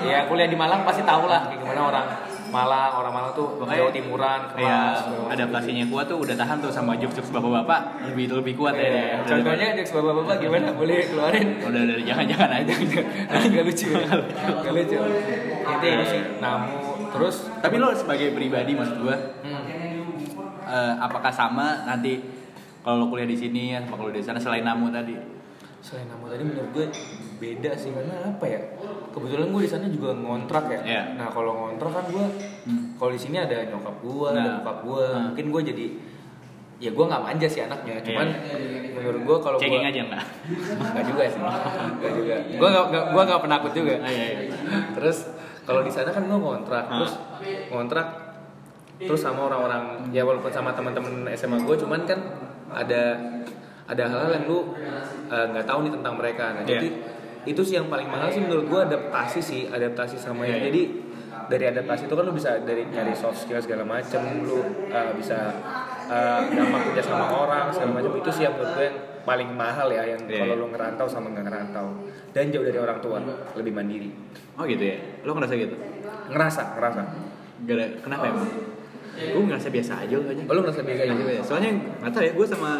ya kuliah di Malang pasti tahu lah kayak gimana orang Malang, orang Malang tuh Jawa Timuran, ya keras. adaptasinya kuat tuh udah tahan tuh sama jokes-jokes bapak-bapak lebih itu lebih kuat Iya, ya Contohnya jokes bapak-bapak gimana? Boleh keluarin? udah dari jangan-jangan aja Gak lucu ya? Gak lucu Itu itu sih Namu Terus tapi lo sebagai pribadi maksud gua hmm, eh, apakah sama nanti kalau lo kuliah di sini apa kalau di sana selain namu tadi Selain namu tadi menurut gue beda sih Karena apa ya Kebetulan gue di sana juga ngontrak ya Iya. Nah kalau ngontrak kan gue Hmm. Kalau di sini ada nyokap gue, ada Nah. bokap gue Nah. Mungkin gue jadi Ya gue gak manja sih anaknya Cuman menurut gue kalau gue aja enggak Gak juga sih Gak juga Gue gak, gak, gua gak penakut juga iya, iya. Terus kalau di sana kan gue ngontrak. Terus ngontrak Terus sama orang-orang Ya walaupun sama teman-teman SMA gue Cuman kan ada ada hal-hal yang lu eh, nggak tahu nih tentang mereka nah Iya. jadi itu sih yang paling mahal sih menurut gue adaptasi sih adaptasi sama yang Iya, iya. jadi dari adaptasi itu kan lu bisa dari nyari soft skill segala macem lu eh, bisa gampang kerja sama orang segala macam itu sih yang menurut gue yang paling mahal ya yang Iya, kalau iya. lu ngerantau sama nggak ngerantau dan jauh dari orang tua lebih mandiri oh gitu ya lo ngerasa gitu ngerasa ngerasa Gak ada, kenapa emang? Gue ngerasa biasa aja kayaknya. Oh, lu ngerasa biasa aja? Biasa. Soalnya gak tau ya, gue sama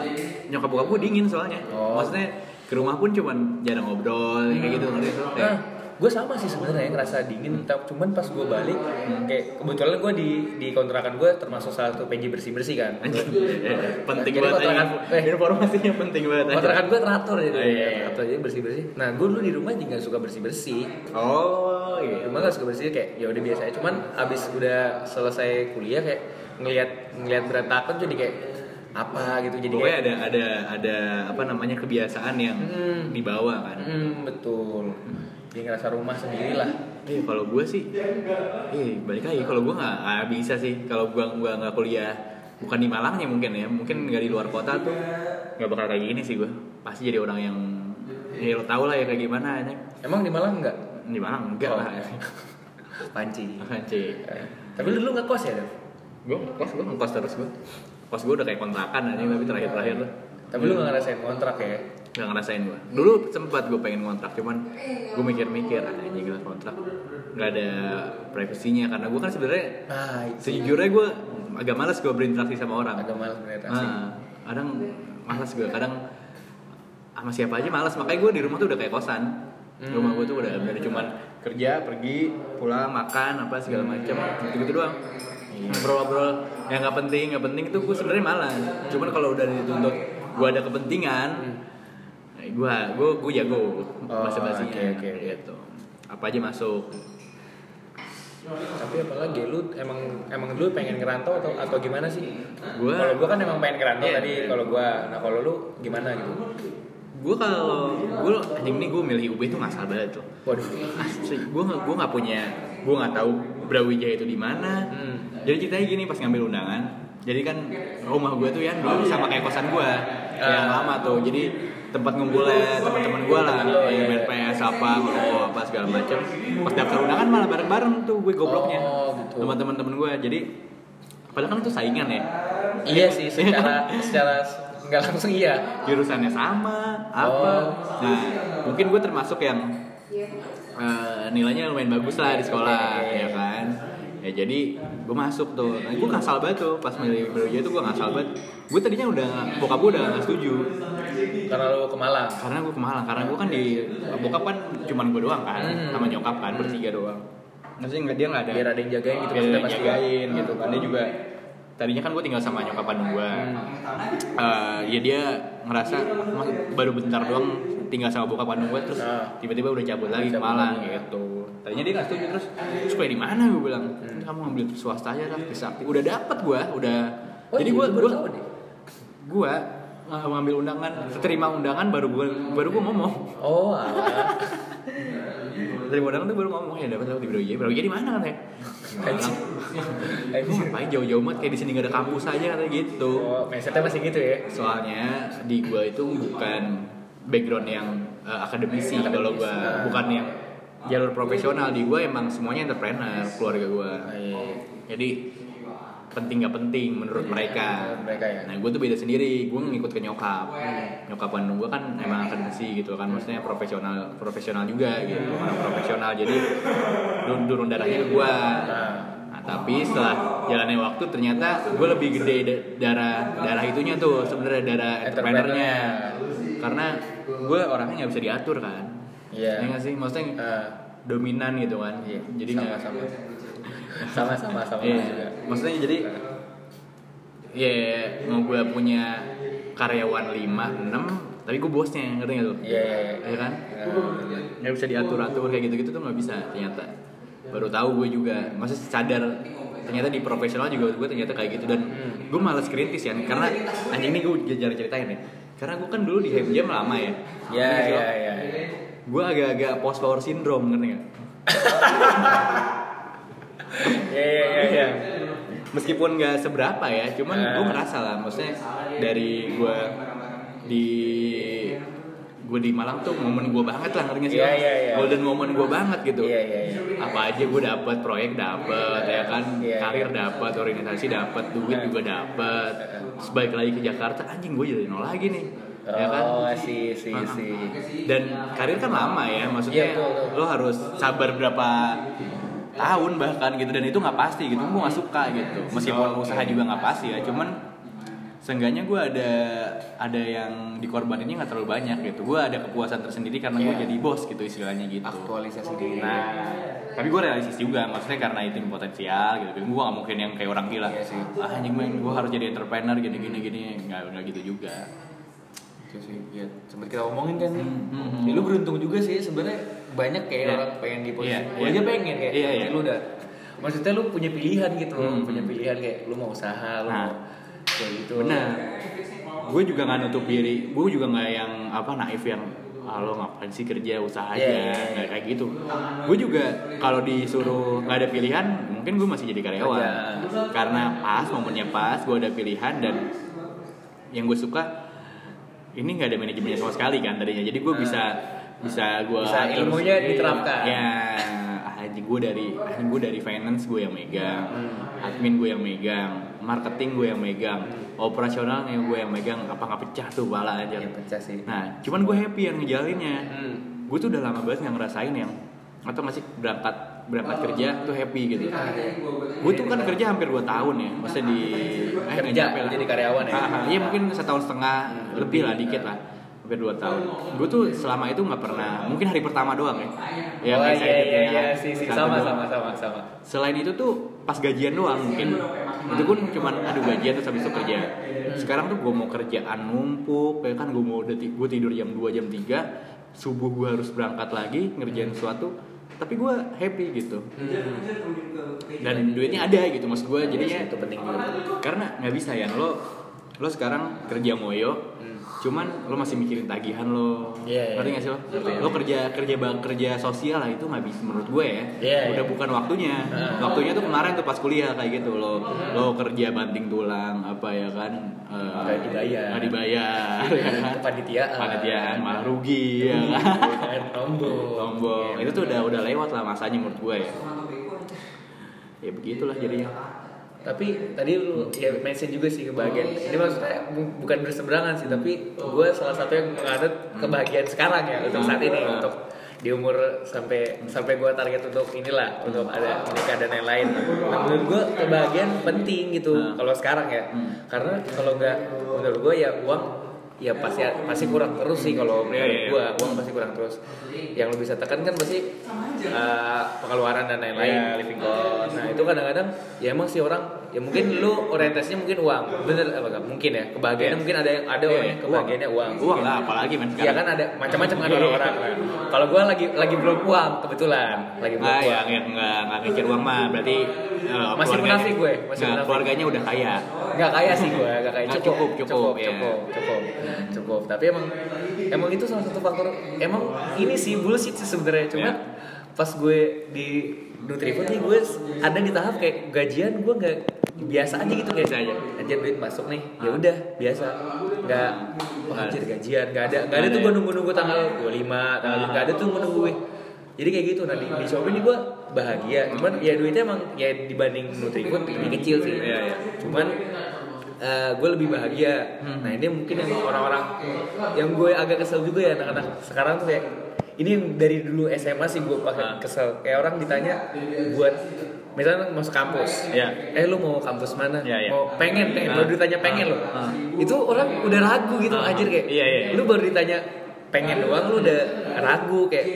nyokap bokap gue dingin soalnya. Oh. Maksudnya ke rumah pun cuman jarang ngobrol kayak gitu ngerti? Kayak gue sama sih sebenarnya ngerasa dingin, cuman pas gue balik, kayak kebetulan gue di di kontrakan gue termasuk salah satu PJ bersih bersih kan. Eh, penting Jadi banget kontrakan- ya. informasinya penting banget. Kontrakan gue teratur jadi, Oh, iya, iya. teratur jadi bersih bersih. Nah, gue dulu di rumah juga suka bersih bersih. Oh iya. rumah gak suka bersih kayak ya udah biasa aja. Cuman abis udah selesai kuliah kayak ngelihat ngelihat berantakan jadi kayak apa gitu jadi Pokoknya kayak ada ada ada apa namanya kebiasaan yang Hmm. dibawa kan. hmm, betul. Jadi ngerasa rumah sendiri lah. Eh kalau gue sih, eh balik lagi kalau gue nggak nggak bisa sih kalau gue gua nggak kuliah bukan di Malangnya mungkin ya mungkin nggak di luar kota tuh nggak bakal kayak gini sih gue pasti jadi orang yang ya lo tau lah ya kayak gimana ya Emang di Malang enggak? di Malang enggak Oh. lah Panci. Anjir. Tapi lu dulu nggak kos ya, Dev? gue ngekos gue ngekos terus gue kos gue udah kayak kontrakan aja tapi terakhir terakhir tuh Tapi lu nggak ngerasain kontrak ya? Nggak ngerasain gue dulu sempat gue pengen kontrak cuman gue mikir-mikir ah ini gila kontrak. Nggak ada privasinya karena gue kan sebenarnya Nah, sejujurnya gue agak malas gue berinteraksi sama orang. Agak malas beradaptasi. Ah, kadang malas gue kadang sama siapa aja malas makanya gue di rumah tuh udah kayak kosan. Hmm. rumah gue tuh udah udah cuman kerja pergi pulang makan apa segala macam. Gitu gitu doang. Ngobrol-ngobrol. Yang nggak penting nggak penting itu gue sebenarnya malas cuman kalau udah dituntut gue ada kepentingan gue gue gue jago Oh, bahasa basinya oke, oke. gitu apa aja masuk Tapi apalagi lu emang emang dulu pengen ngerantau atau atau gimana sih? Gua- kalau gua kan emang pengen ngerantau Iya. tadi kalau gua. Nah, kalau lu gimana gitu? gue kalau gue anjing nih gue milih UB itu ngasal banget loh Waduh. asli gue nggak gue nggak punya gue nggak tahu Brawijaya itu di mana Hmm. jadi ceritanya gini pas ngambil undangan jadi kan rumah gue tuh ya dulu sama kayak kosan gue yang Ah. lama tuh jadi tempat ngumpulnya teman-teman gue lah iya. main PS apa ngerokok apa segala macam pas daftar undangan malah bareng-bareng tuh gue gobloknya Oh, gitu. teman-teman temen gue jadi padahal kan itu saingan ya Iya sih, secara secara nggak langsung iya. jurusannya sama apa Oh. nah mungkin gue termasuk yang eh, nilainya lumayan bagus lah di sekolah Oke. ya kan ya jadi gue masuk tuh. Nah, gue ngasal banget tuh pas milih Brawijaya itu gue ngasal banget. Gue tadinya udah bokap gue udah gak setuju. Karena lu ke Malang. karena gue ke Malang. Karena gue kan di bokap kan cuman gue doang kan Hmm. sama nyokap kan bertiga doang. Maksudnya nggak dia nggak ada. Biar ada yang jagain gitu biar ada yang jagain gitu kan. Dia juga tadinya kan gue tinggal sama nyokap kandung gue Eh, ya dia ngerasa "Mas, baru bentar doang tinggal sama bokap kandung gue terus Ah. tiba-tiba udah cabut lagi ke Malang gitu tadinya dia nggak setuju terus kuliah di mana? Gue bilang kamu ngambil swasta aja lah Trisakti udah dapat gue udah. Oh, jadi gue gue gue ngambil undangan terima undangan baru gue baru gue ngomong. Oh, terima undangan tuh baru ngomong ya dapat dapat di Brawijaya. Brawijaya di mana kan ya. Gue ngapain jauh-jauh banget kayak di sini gak ada kampus aja katanya gitu. Oh, mindsetnya masih gitu ya. soalnya di gua itu bukan background yang uh, akademisi kalau gua bukan yang jalur profesional di gua emang semuanya entrepreneur keluarga gua. Iya. jadi penting gak penting menurut mereka. Menurut mereka ya. nah gue tuh beda sendiri. Gue ngikut ke nyokap. Nyokap kandung gue kan emang akademisi gitu kan maksudnya profesional profesional juga gitu orang profesional. Jadi turun darahnya ke gue Nah, tapi setelah jalannya waktu ternyata gue lebih gede da- darah darah itunya tuh sebenarnya darah entrepreneurnya. Karena gue orangnya nggak bisa diatur kan Iya. ya nggak sih? Maksudnya Ah, dominan gitu kan? Iya. jadi sama nggak sama. Sama. Sama sama Iya, juga. maksudnya jadi ya mau gue punya karyawan 5 6 tapi gue bosnya ngerti nggak tuh? Iya, iya, iya. ya kan? Nah, nggak bisa diatur atur kayak gitu gitu tuh nggak bisa ternyata. Baru tahu gue juga. Maksudnya sadar ternyata di profesional juga gue ternyata kayak gitu. Dan gue malas kritis ya karena anjing ini gue jarang ceritain ya karena gue kan dulu di Happy Jam lama ya. Iya, iya, iya. Gue agak-agak post power syndrome ngerti nggak Iya, iya, iya, iya. meskipun nggak seberapa ya cuman gue ngerasa lah maksudnya dari gue di gue di Malang tuh momen gue banget lah ngerti sih Iya, Bang? iya, iya. golden moment gue banget gitu Iya, iya, iya. apa aja gue dapet proyek dapet ya kan Iya, karir iya. dapet organisasi dapet duit juga dapet sebalik lagi ke Jakarta anjing gue jadi nol lagi nih ya kan Oh, si si Ah. si. dan karir kan lama ya maksudnya Iya, betul, betul. lo harus sabar berapa tahun bahkan gitu dan itu nggak pasti gitu gue nggak suka gitu meskipun Oh, usaha juga nggak pasti ya cuman seenggaknya gue ada ada yang dikorbaninnya nggak terlalu banyak gitu gue ada kepuasan tersendiri karena gue Iya. jadi bos gitu istilahnya gitu Aktualisasi diri. nah tapi gue realistis juga maksudnya karena itu potensial gitu gue nggak mungkin yang kayak orang gila Iya sih. ah anjing gue harus jadi entrepreneur gini gini gini nggak nggak gitu juga Itu sih, ya. Sempat kita omongin kan nih. Hmm, hmm, Ya, lu beruntung juga sih sebenarnya banyak kayak Iya. orang pengen di posisi. Gua iya. aja pengen kayak. Iya, iya. Lu udah maksudnya lu punya pilihan gitu, Hmm. punya pilihan kayak lu mau usaha, lu Nah. mau kayak gitu. benar gue juga nggak nutup diri gue juga nggak yang apa naif yang ah lo ngapain sih kerja usaha aja Iya, iya, iya. nggak kayak gitu gue juga kalau disuruh nggak ada pilihan mungkin gue masih jadi karyawan Kerja. karena pas momennya pas gue ada pilihan dan yang gue suka ini nggak ada manajemennya sama sekali kan tadinya jadi gue bisa bisa gue Bisa ilmunya diterapkan. ya anjing gue dari anjing gue dari finance gue yang megang admin gue yang megang marketing gue yang megang operasionalnya gue yang megang apa nggak pecah tuh bala aja Ya pecah sih. nah cuman gue happy yang ngejalaninnya Hmm. gue tuh udah lama banget nggak ngerasain yang atau masih berangkat berangkat kerja tuh happy gitu. Gue tuh kan kerja hampir 2 tahun ya maksudnya di eh, Kerja, lah. jadi karyawan ya? Ah, ah, iya mungkin setahun setengah lebih lah dikit lah. Hampir 2 tahun. Gue tuh selama itu nggak pernah mungkin hari pertama doang ya. Yang oh iya iya ya. iya sih sih Satu sama sama sama sama. selain itu tuh pas gajian doang mungkin. Itu pun cuman aduh gajian terus habis itu kerja. Sekarang tuh gue mau kerjaan numpuk ya kan gue mau gue tidur jam 2 jam 3 subuh gue harus berangkat lagi ngerjain sesuatu tapi gue happy gitu. Dan duitnya ada gitu maksud gue jadinya itu penting karena nggak bisa ya lo lo sekarang kerja moyo cuman lo masih mikirin tagihan lo. Iya, iya. ngerti nggak sih lo? Lo kerja kerja bang kerja sosial lah itu bisa menurut gue ya. Iya, udah iya. bukan waktunya. Waktunya tuh kemarin tuh pas kuliah kayak gitu. Lo lo kerja banting tulang apa ya kan eh, Nggak dibayar. nggak dibayar ya kan? Kepanitiaan. panitiaan malah rugi ya kan? kan? Nombor. sombong itu tuh udah udah lewat lah masanya menurut gue ya. Ya begitulah jadinya Tapi tadi lu ya mention juga sih kebahagiaan. Ini maksudnya bu- bukan berseberangan sih, tapi gue salah satu yang menganut kebahagiaan sekarang ya untuk saat ini Hmm. untuk di umur sampai sampai gue target untuk inilah untuk ada menikah dan lain-lain. Nah, menurut gue kebahagiaan penting gitu Hmm. kalau sekarang ya, karena kalau nggak menurut gue ya uang ya pasti pasti kurang terus sih kalau Iya, menurut iya, gue uang pasti kurang terus. Yang lu bisa tekan kan pasti uh, pengeluaran dan lain-lain, Iya. living cost. Nah itu kadang-kadang ya emang sih orang ya mungkin lu orientasinya mungkin uang, bener apa enggak? Mungkin ya kebahagiaannya Iya. mungkin ada yang ada Iya, orang yang iya. kebahagiaannya uang. uang lah apalagi men Iya kan ada macam-macam kan Iya. orang-orang. Nah, Kalau gua lagi lagi belum uang kebetulan, lagi belum Nah, uang. yang yang nggak nggak mikir uang mah berarti eh, Masih munafik gue, masih munafik. keluarganya udah kaya. Nggak kaya sih gue, nggak kaya. Nggak, Cukup, cukup, cukup, iya. cukup, cukup, cukup. Tapi emang emang itu salah satu faktor. Emang ini sih bullshit sih sebenarnya. Cuma Iya. pas gue di Nutrifood nih gue ada di tahap kayak gajian gue nggak biasa aja gitu kayak Biasa aja. anjir duit masuk nih. Ya udah biasa. Nggak wah, anjir gajian nggak ada nggak ada tuh gue nunggu nunggu tanggal 25 tanggal nggak ada tuh nunggu gue. Jadi kayak gitu nah di, di Shopee ini gue bahagia. Cuman ya duitnya emang ya dibanding Nutrifood lebih kecil sih. Iya, iya. cuman gue lebih bahagia. Nah ini mungkin yang orang-orang yang gue agak kesel juga ya anak-anak sekarang tuh kayak ini dari dulu SMA sih gue pakai Ah. kesel. Kayak orang ditanya buat misalnya masuk kampus Iya. eh lu mau kampus mana Iya, iya. mau pengen pengen Ah. baru ditanya pengen lo Ah. itu orang udah ragu gitu Ah. anjir kayak Iya, iya, iya. lu baru ditanya pengen doang lu udah ragu kayak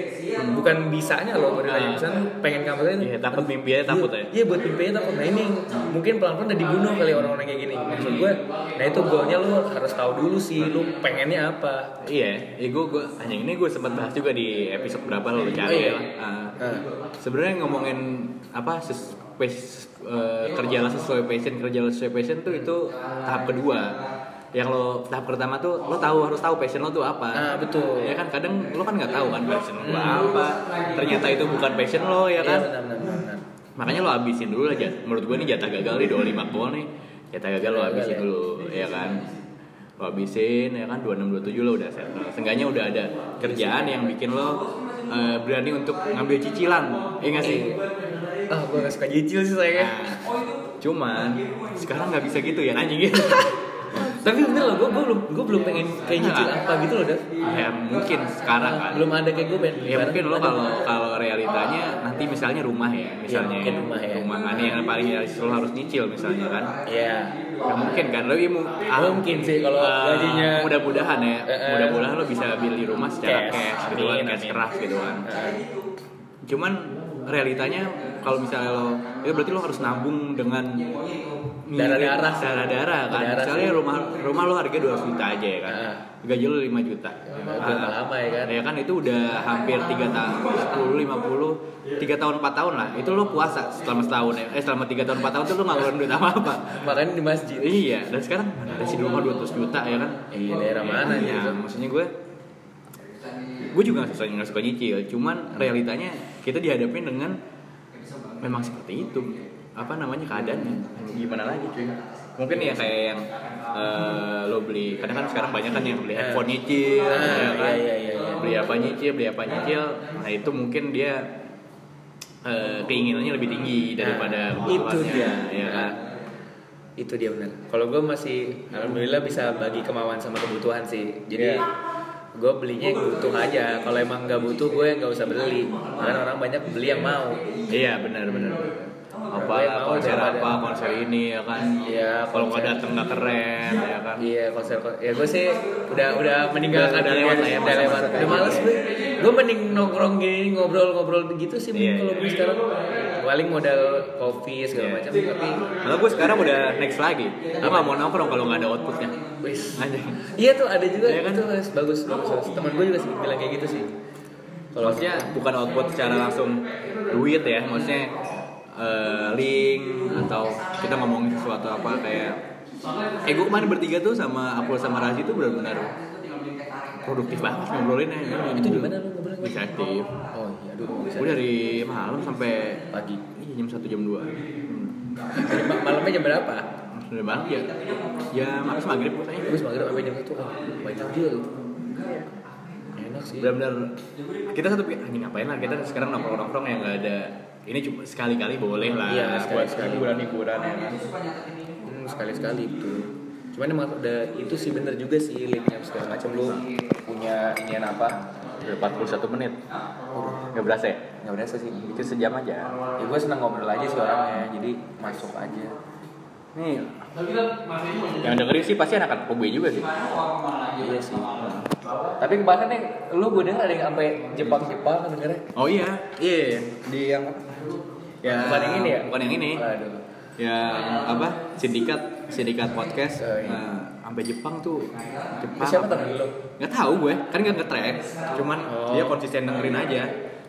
bukan bisanya lo baru ditanya Ah. pengen kampus Iya, takut mimpi aja takut ya. Iya buat mimpinya takut. Nah ini mungkin pelan-pelan udah dibunuh kali orang-orang kayak gini. Maksud gue, nah itu goalnya lu harus tahu dulu sih lu pengennya apa. Iya, ya gue gue hanya ini gue sempat bahas juga di episode berapa lo cari Oh, iya. ya. Ah, Nah, Sebenarnya ngomongin apa ses, pas- eh, kerjalah sesuai passion, kerjalah sesuai passion tuh itu tahap kedua. Yang lo tahap pertama tuh lo tahu harus tahu passion lo tuh apa. Ah, betul. Ya kan kadang lo kan nggak tahu kan passion lo apa. Ternyata itu bukan passion lo ya iya kan. benar benar benar. Makanya lo habisin dulu aja. Menurut gue nih jatah gagal nih 25 gol nih. Jatah gagal lo Gagal habisin ya. dulu ya kan. Lo habisin ya kan 26 27 lo udah settle. Seenggaknya udah ada kerjaan yang bikin lo eh, berani untuk ngambil cicilan. Iya nggak sih? Ah, gue gak suka jicil sih saya. Nah, cuman sekarang nggak bisa gitu ya anjing gitu. Tapi bener loh, gue, belum gue belum pengen kayak nyicil apa gitu loh, Dev. ya mungkin sekarang kan. Belum ada kayak gue pengen. Ya mungkin lo kalau kalau realitanya nanti misalnya rumah ya, misalnya mungkin rumah ya. rumah kan yang paling realistis lo harus nyicil misalnya kan. Iya. Ya mungkin kan lebih mu- Mungkin sih kalau gajinya mudah-mudahan ya Eh, eh. mudah-mudahan lo bisa beli rumah secara Cash. cash, gitu kan cash keras gitu kan Eh, cuman realitanya kalau misalnya lo itu berarti lo harus nabung dengan Darah-darah darah-darah kan Darah misalnya rumah rumah lo harga 2 juta aja ya kan Ah. gaji lo 5 juta berapa Ah. lama ya kan? ya kan itu udah hampir 3 tahun 10 50 3 tahun 4 tahun lah itu lo puasa selama setahun ya eh selama 3 tahun 4 tahun tuh lo nggak ngeluarin duit apa apa Makanya di masjid. Iya, dan sekarang ada sih rumah 200 juta ya kan? Iya, daerah mana ya, gitu? maksudnya gue gue juga nggak suka nggak suka nyicil cuman realitanya kita dihadapin dengan memang seperti itu. Apa namanya keadaannya? Gimana lagi cuy? Mungkin ya kayak yang eh, lo beli kadang kan sekarang banyak kan yang beli handphone nyicil Ah, ya kan? iya, iya, iya. beli apa nyicil beli apa nyicil. Nah itu mungkin dia eh, keinginannya lebih tinggi daripada Nah, itu dia. ya kan? Itu dia benar kalau gue masih alhamdulillah bisa bagi kemauan sama kebutuhan sih. Jadi Iya. Gue belinya yang butuh aja. Kalau emang nggak butuh gue nggak usah beli. Karena orang banyak beli yang mau. Iya benar benar apa mau konser apa konser ini ya kan Iya, kalau nggak datang nggak keren ya kan Iya konser ya gue sih udah udah meninggalkan Udah lewat lah ya, udah masa-masa lewat udah males gitu. gue gue mending nongkrong gini ngobrol-ngobrol gitu sih Iya, kalau iya. gue sekarang paling modal kopi segala Iya. macam tapi Malah gue sekarang udah next lagi. Gue gak mau nongkrong kalau nggak ada outputnya. wis iya tuh ada juga Iya kan? itu bagus bagus bagus. teman gue juga sih bilang kayak gitu sih Kalau maksudnya bukan output secara langsung duit ya, maksudnya eh, link atau kita ngomongin sesuatu apa kayak Eh gue kemarin bertiga tuh sama Apul sama Razi tuh benar-benar produktif banget ngobrolin ya. itu di mana lu Di kreatif. oh iya aduh. Bisa Gue dari malam sampai pagi. Iya, jam 1 jam 2 Jadi ma- malamnya jam berapa? Udah banget ya. Jam habis maghrib gue tanya. Terus maghrib sampai jam satu. Ah banyak gitu enak sih. Benar-benar. Kita satu pikir anjing ngapain lah kita sekarang nongkrong nongkrong yang nggak ada ini cuma sekali-kali boleh lah Iya, buat sekali-sekali. hiburan-hiburan ya kan Hmm, sekali-sekali itu. Cuman emang udah itu sih bener juga sih linknya segala macam lu punya inian apa? udah 41 menit nggak berasa ya Nggak berasa sih. itu sejam aja Ya gue seneng ngobrol aja sih orangnya, jadi masuk aja. nih yang dengerin sih pasti anak-anak juga sih Iya sih. Tapi kemarin nih, lu gue denger ada yang sampai Jepang-Jepang kan dengernya. oh iya iya di yang ya Bukan yang ini ya? bukan yang ini Aduh. yang apa sindikat sindikat podcast Oh, iya. Nah, sampai Jepang tuh Jepang siapa temen lu? nggak tahu gue kan nggak nge-track cuman Oh. dia konsisten dengerin aja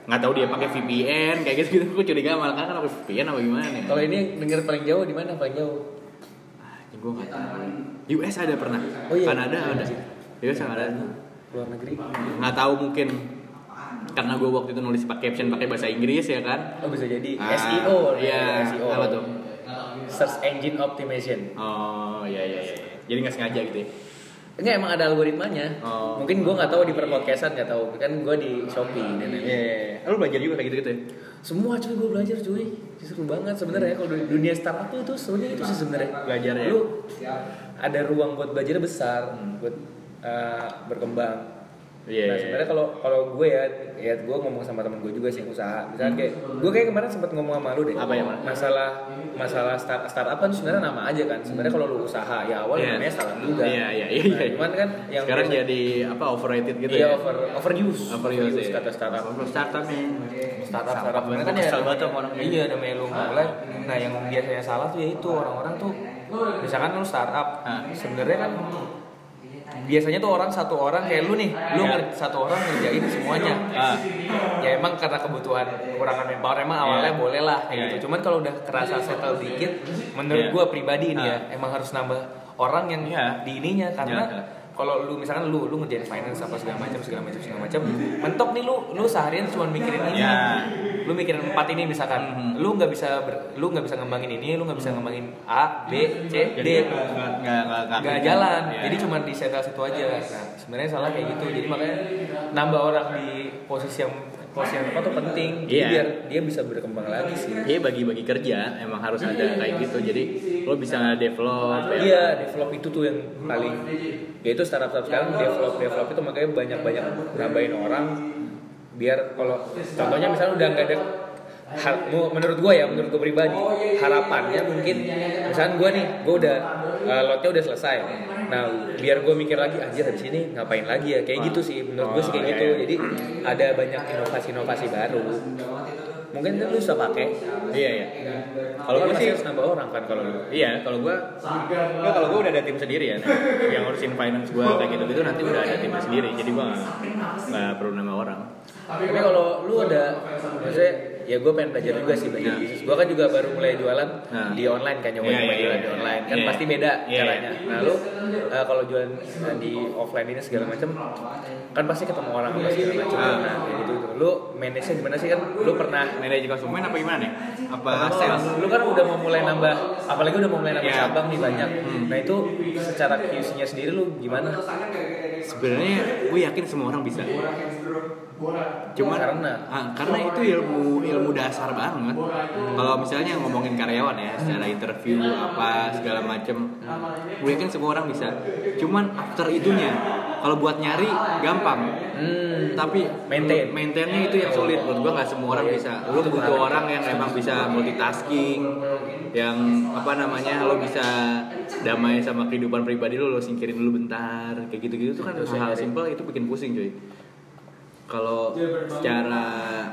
nggak tahu dia pakai VPN kayak gitu gitu gue curiga malah kan pakai VPN apa gimana ya Kalau ini denger paling jauh di mana paling jauh? ya, gue nggak tahu US ada pernah Oh, iya. Kanada ada US ada Luar negeri. nggak tahu mungkin karena gue waktu itu nulis pakai caption pakai bahasa Inggris ya kan Oh bisa jadi Ah, SEO. iya SEO. apa tuh Search Engine Optimization. oh iya iya iya jadi nggak sengaja gitu ya Enggak emang ada algoritmanya. Oh. Mungkin gue nggak tahu di perpodcastan nggak tahu. Kan gue di Shopee dan lain-lain. Iya, lu belajar juga kayak gitu-gitu ya? Semua cuy gue belajar cuy. Seru banget sebenarnya kalau dunia startup tuh itu serunya itu sih sebenarnya. Belajar ya? Lu ada ruang buat belajar besar, buat uh, berkembang. Iya. Nah sebenarnya kalau kalau gue ya, ya gue ngomong sama temen gue juga sih yang usaha. Misalnya kayak gue kayak kemarin sempat ngomong sama lu deh. Apa ya, Mas? Masalah masalah start, startup kan sebenarnya nama aja kan. Sebenarnya kalau lu usaha ya awal Iya. namanya startup juga. Iya, iya, iya, Nah, iya. cuman kan yang Sekarang biasa- jadi apa overrated gitu Iya ya? over overuse, Overuse, iya. kata startup. Over startup nih. Startup startup sebenarnya kan ya Kesel banget orang iya namanya lu mulai. Nah yang biasanya salah tuh ya itu orang-orang tuh misalkan lu startup, Ah. sebenarnya kan biasanya tuh orang satu orang kayak lu nih, lu nger- satu orang ngerjain semuanya. Ah. Ya emang karena kebutuhan kekurangan manpower emang awalnya Iya. boleh lah kayak Iya, gitu. Cuman kalau udah kerasa settle dikit, menurut Iya. gua pribadi ini ya Ah. emang harus nambah orang yang Iya. di ininya karena Iya. Kalau lu misalkan lu lu ngerjain finance apa segala macam segala macam segala macam mentok nih lu. Lu seharian cuma mikirin ini. Ya. lu mikirin empat ini misalkan. Mhm. lu nggak bisa ber- lu nggak bisa ngembangin ini lu nggak bisa ngembangin A B C D. Jadi nggak jalan. Iya. jadi cuma di settle situ aja. Nah sebenarnya salah kayak gitu. Jadi makanya nambah orang di posisi yang posisi yang apa tuh penting jadi Iya. biar dia bisa berkembang lagi sih Iya bagi-bagi kerja emang harus ada kayak gitu. Jadi lo bisa develop ya. Iya, develop itu tuh yang paling ya itu startup startup sekarang develop develop itu makanya banyak banyak nambahin orang biar kalau contohnya misalnya udah nggak ada har- menurut gue ya menurut gue pribadi harapannya mungkin misalnya gue nih gue udah uh, lotnya udah selesai. Nah biar gue mikir lagi anjir habis ini ngapain lagi ya? Kayak gitu sih menurut gue sih kayak Oh, gitu. Iya, iya. jadi ada banyak inovasi-inovasi baru. Mungkin lu bisa pakai. Iya iya. kalau gue gue sih harus nambah orang kan kalau lu. Iya, kalau gua nggak kalau gua udah ada tim sendiri ya, yang ngurusin finance gua kayak gitu gitu nanti udah ada tim sendiri, jadi gua nggak- perlu nama orang. Tapi kalau lu ada, maksudnya ya gue pengen belajar juga sih belajar Nah. bisnis gue kan juga baru mulai jualan Nah. di online kan nyoba Iya, nyoba iya, jualan iya. di online kan Iya. pasti beda Iya, caranya iya. nah lu eh, kalau jualan eh, di offline ini segala macam kan pasti ketemu orang apa segala macam Ah. nah kayak gitu gitu lu manage nya gimana sih kan lu pernah Manage konsumen apa gimana nih? Apa sales? Lu kan udah mau mulai nambah, apalagi udah mau mulai nambah Iya. cabang nih banyak. Hmm. Nah itu secara QC-nya sendiri lu gimana? Sebenarnya gue yakin semua orang bisa. Cuman Karena? ah, karena itu ilmu ilmu dasar banget. Kalau misalnya ngomongin karyawan ya, secara interview apa segala macem, gue yakin semua orang bisa. Cuman after itunya, kalau buat nyari gampang. Hmm. Tapi Maintain. maintainnya itu yang sulit menurut gua nggak semua orang bisa lu butuh orang yang emang bisa multitasking yang apa namanya lo bisa damai sama kehidupan pribadi lo lo singkirin dulu bentar kayak gitu gitu tuh kan Terus hal nyari. simpel itu bikin pusing cuy kalau secara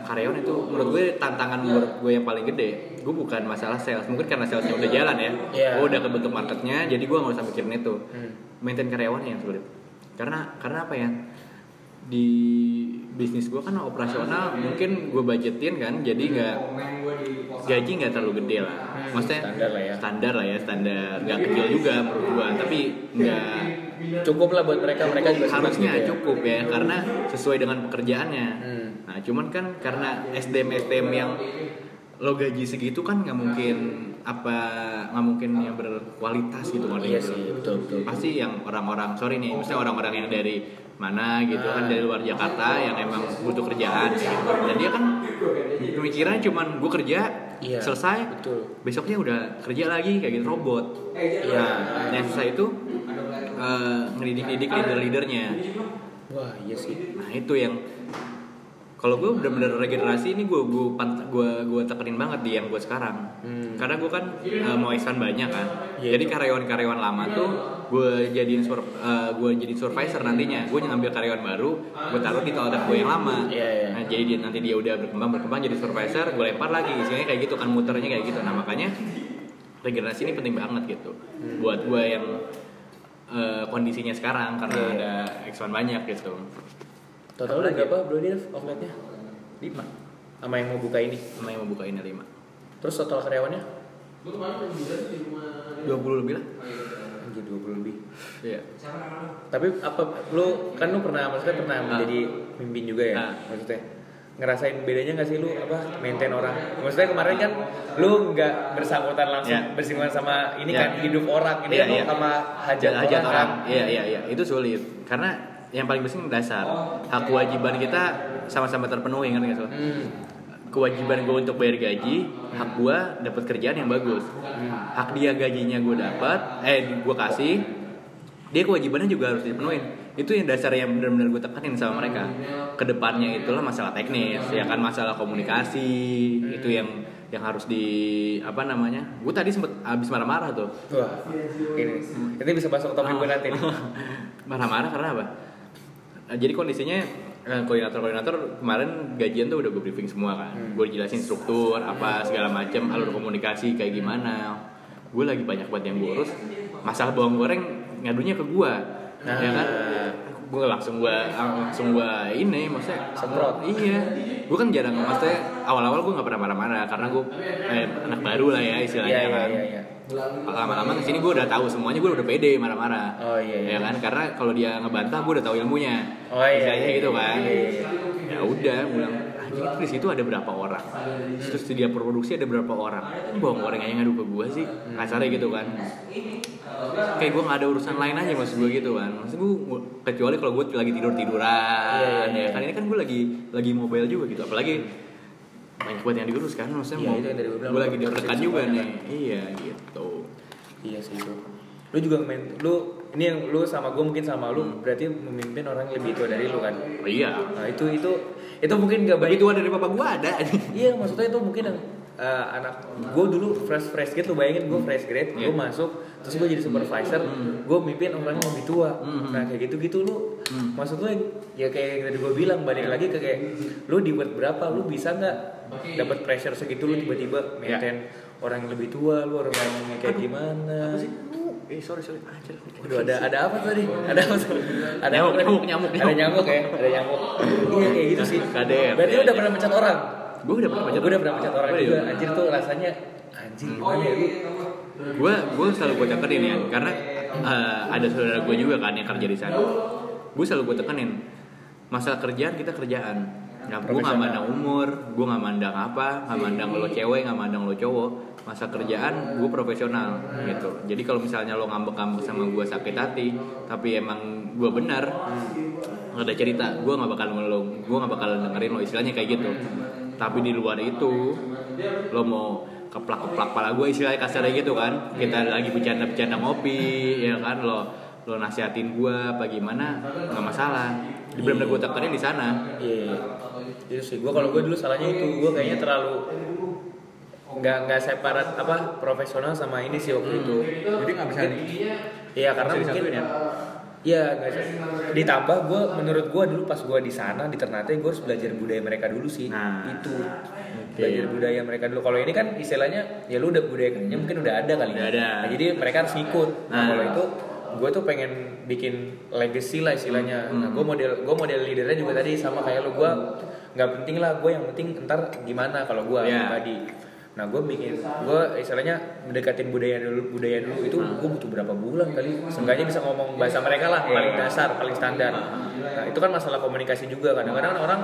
karyawan itu menurut gue tantangan menurut gue yang paling gede gue bukan masalah sales mungkin karena salesnya udah jalan ya. Iya. gue udah kebentuk marketnya jadi gue nggak usah mikirin itu. Hmm. maintain karyawannya yang sulit. Karena karena apa ya di bisnis gue kan operasional mungkin gue budgetin kan jadi nggak gaji nggak terlalu gede lah. Maksudnya Standar lah ya. standar lah ya standar. Nggak kecil juga menurut gue tapi nggak Cukup lah buat mereka, mereka juga senang harusnya gitu ya. cukup ya karena sesuai dengan pekerjaannya. Hmm. nah cuman kan karena SDM SDM yang lo gaji segitu kan nggak mungkin apa nggak mungkin yang berkualitas gitu kan. Iya sih, betul betul. pasti yang orang-orang sorry nih maksudnya orang-orang yang dari mana gitu kan Ah. dari luar Jakarta yang emang butuh kerjaan gitu. dan dia kan pemikirannya cuman gue kerja Iya, selesai betul. besoknya udah kerja lagi kayak gitu robot Iya. yang susah itu eh, ngedidik-didik leader-leadernya Wah iya sih. nah itu yang kalau gue bener-bener regenerasi ini gue gue gue gue tekenin banget di yang gue sekarang Hmm. karena gue kan eh, mau expand banyak kan Iya, jadi karyawan-karyawan lama tuh gue jadiin sur eh, gue jadi supervisor nantinya gue ngambil karyawan baru gue taruh di toilet gue yang lama Iya, iya. nah, jadi dia, nanti dia udah berkembang berkembang jadi supervisor gue lempar lagi isinya kayak gitu kan muternya kayak gitu nah makanya regenerasi ini penting banget gitu Hmm. buat gue yang eh, kondisinya sekarang karena Iya. ada expand banyak gitu Total udah berapa bro dia offline-nya? lima Sama yang mau buka ini. sama yang mau buka ini lima Terus total karyawannya? dua puluh lebih lah Anjir 20 lebih. iya Tapi apa lu kan lu pernah maksudnya pernah Ah. menjadi pemimpin juga ya Ah. maksudnya ngerasain bedanya nggak sih lu apa maintain orang maksudnya kemarin kan lu nggak bersangkutan langsung Ya. bersinggungan sama ini Ya. kan hidup orang ini Iya, kan lu iya. sama hajat, hajat orang, kan iya iya iya itu sulit karena yang paling penting dasar hak kewajiban kita sama-sama terpenuhi ngerti nggak hmm. Kewajiban gue untuk bayar gaji hak gue dapat kerjaan yang bagus. Hak dia gajinya gue dapat eh gue kasih dia kewajibannya juga harus dipenuhin. Itu yang dasar yang benar-benar gue tekanin sama mereka. Ke depannya itulah masalah teknis ya kan masalah komunikasi itu yang yang harus di apa namanya gue tadi sempet habis marah-marah tuh. Wah ini ini bisa masuk topik gue nanti nih. Marah-marah karena apa? Jadi kondisinya eh, koordinator-koordinator kemarin gajian tuh udah gue briefing semua kan. Hmm. gue jelasin struktur apa segala macam alur komunikasi kayak gimana. Gue lagi banyak banget yang gue urus. Masalah bawang goreng ngadunya ke gue Nah. ya kan? Gue langsung gue langsung gue ini maksudnya Semprot. iya. Gue kan jarang maksudnya awal-awal gue nggak pernah marah-marah karena gue eh, anak baru lah ya istilahnya iya iya kan. iya iya lama-lama ke sini gue udah tahu semuanya gue udah pede marah-marah. Oh, iya, iya. ya kan? Karena kalau dia ngebantah gue udah tahu ilmunya. Oh, iya, iya, gitu iya, kan. iya, iya. ya udah bilang anjing itu di situ ada berapa orang? Terus di dia produksi ada berapa orang? Bawang goreng aja ngadu ke gue sih. Kasarnya gitu kan. Kayak gue nggak ada urusan lain aja maksud gue gitu kan. Maksud gue kecuali kalau gue lagi tidur tiduran Iya, iya, iya. ya kan? Ini kan gue lagi lagi mobile juga gitu. Apalagi banyak banget yang diurus kan maksudnya Iya, mau- itu yang tadi gue bilang, gue lagi siap juga nih. iya gitu. Iya sih bro. Lu juga main lu ini yang lu sama gue mungkin sama Hmm. lu berarti memimpin orang lebih tua dari lu kan? Oh, iya. Nah itu itu itu mungkin gak lebih baik. tua dari bapak gue ada. Iya maksudnya itu mungkin yang eh, anak gue dulu fresh fresh gitu bayangin gue fresh grade gue Iya. masuk terus gue jadi supervisor gue mimpin orang yang lebih tua Hmm. nah kayak gitu gitu lu Hmm. maksud lu ya kayak yang tadi gue bilang balik lagi ke kayak lu di berapa lu bisa nggak dapat pressure segitu lu tiba-tiba Iya. maintain orang yang lebih tua lu orang yang kayak gimana apa sih eh sorry sorry Aduh, ada ada apa tadi? Ada apa tuh? Ada Nyamuk, tadi? nyamuk, nyamuk, Ada nyamuk. nyamuk ya? Ada nyamuk. iya kayak gitu sih. Berarti lu udah pernah mencat orang? Gue udah pernah baca gue udah pernah baca orang Gue juga anjir tuh rasanya anjing gimana ya lu gue gue selalu gue tekenin ya karena eh, ada saudara gue juga kan yang kerja di sana gue selalu gue tekenin masalah kerjaan kita kerjaan Nah, gue nggak Profesional. mandang umur, gue nggak mandang apa, nggak mandang lo cewek, nggak mandang lo cowok. Masa kerjaan gue profesional gitu. Jadi kalau misalnya lo ngambek-ngambek sama gue sakit hati, tapi emang gue benar, ada cerita, gue nggak bakal melong, gue nggak bakal dengerin lo istilahnya kayak gitu. Tapi di luar itu, lo mau keplak-keplak pala gue istilahnya kasarnya gitu kan. Kita lagi bercanda-bercanda ngopi ya kan. Lo lo nasihatin gue apa gimana nggak masalah. Benar-benar gue tekenin di sana. Iya. Itu sih. Gue kalau gue dulu salahnya itu gue kayaknya terlalu nggak nggak separat apa profesional sama ini sih waktu itu. jadi nggak bisa Iya karena mungkin disatuin ya? Iya. Ditambah gue menurut gue dulu pas gue di sana di Ternate gue harus belajar budaya mereka dulu sih. Nah. Itu Oke. belajar budaya mereka dulu. Kalau ini kan istilahnya ya lu udah budaya kerjanya mungkin udah ada kali. Udah ada. Nah, jadi mereka harus ngikut. Nah, Nah. kalau itu gue tuh pengen bikin legacy lah istilahnya. Nah, gue model gue model leadernya juga tadi sama kayak lu gue nggak penting lah gue yang penting ntar gimana kalau gue Iya. tadi. Nah gue bikin gue istilahnya mendekatin budaya dulu budaya dulu itu gue butuh berapa bulan kali. Seenggaknya bisa ngomong bahasa mereka lah paling Iya. dasar paling standar. Nah itu kan masalah komunikasi juga kadang-kadang kan orang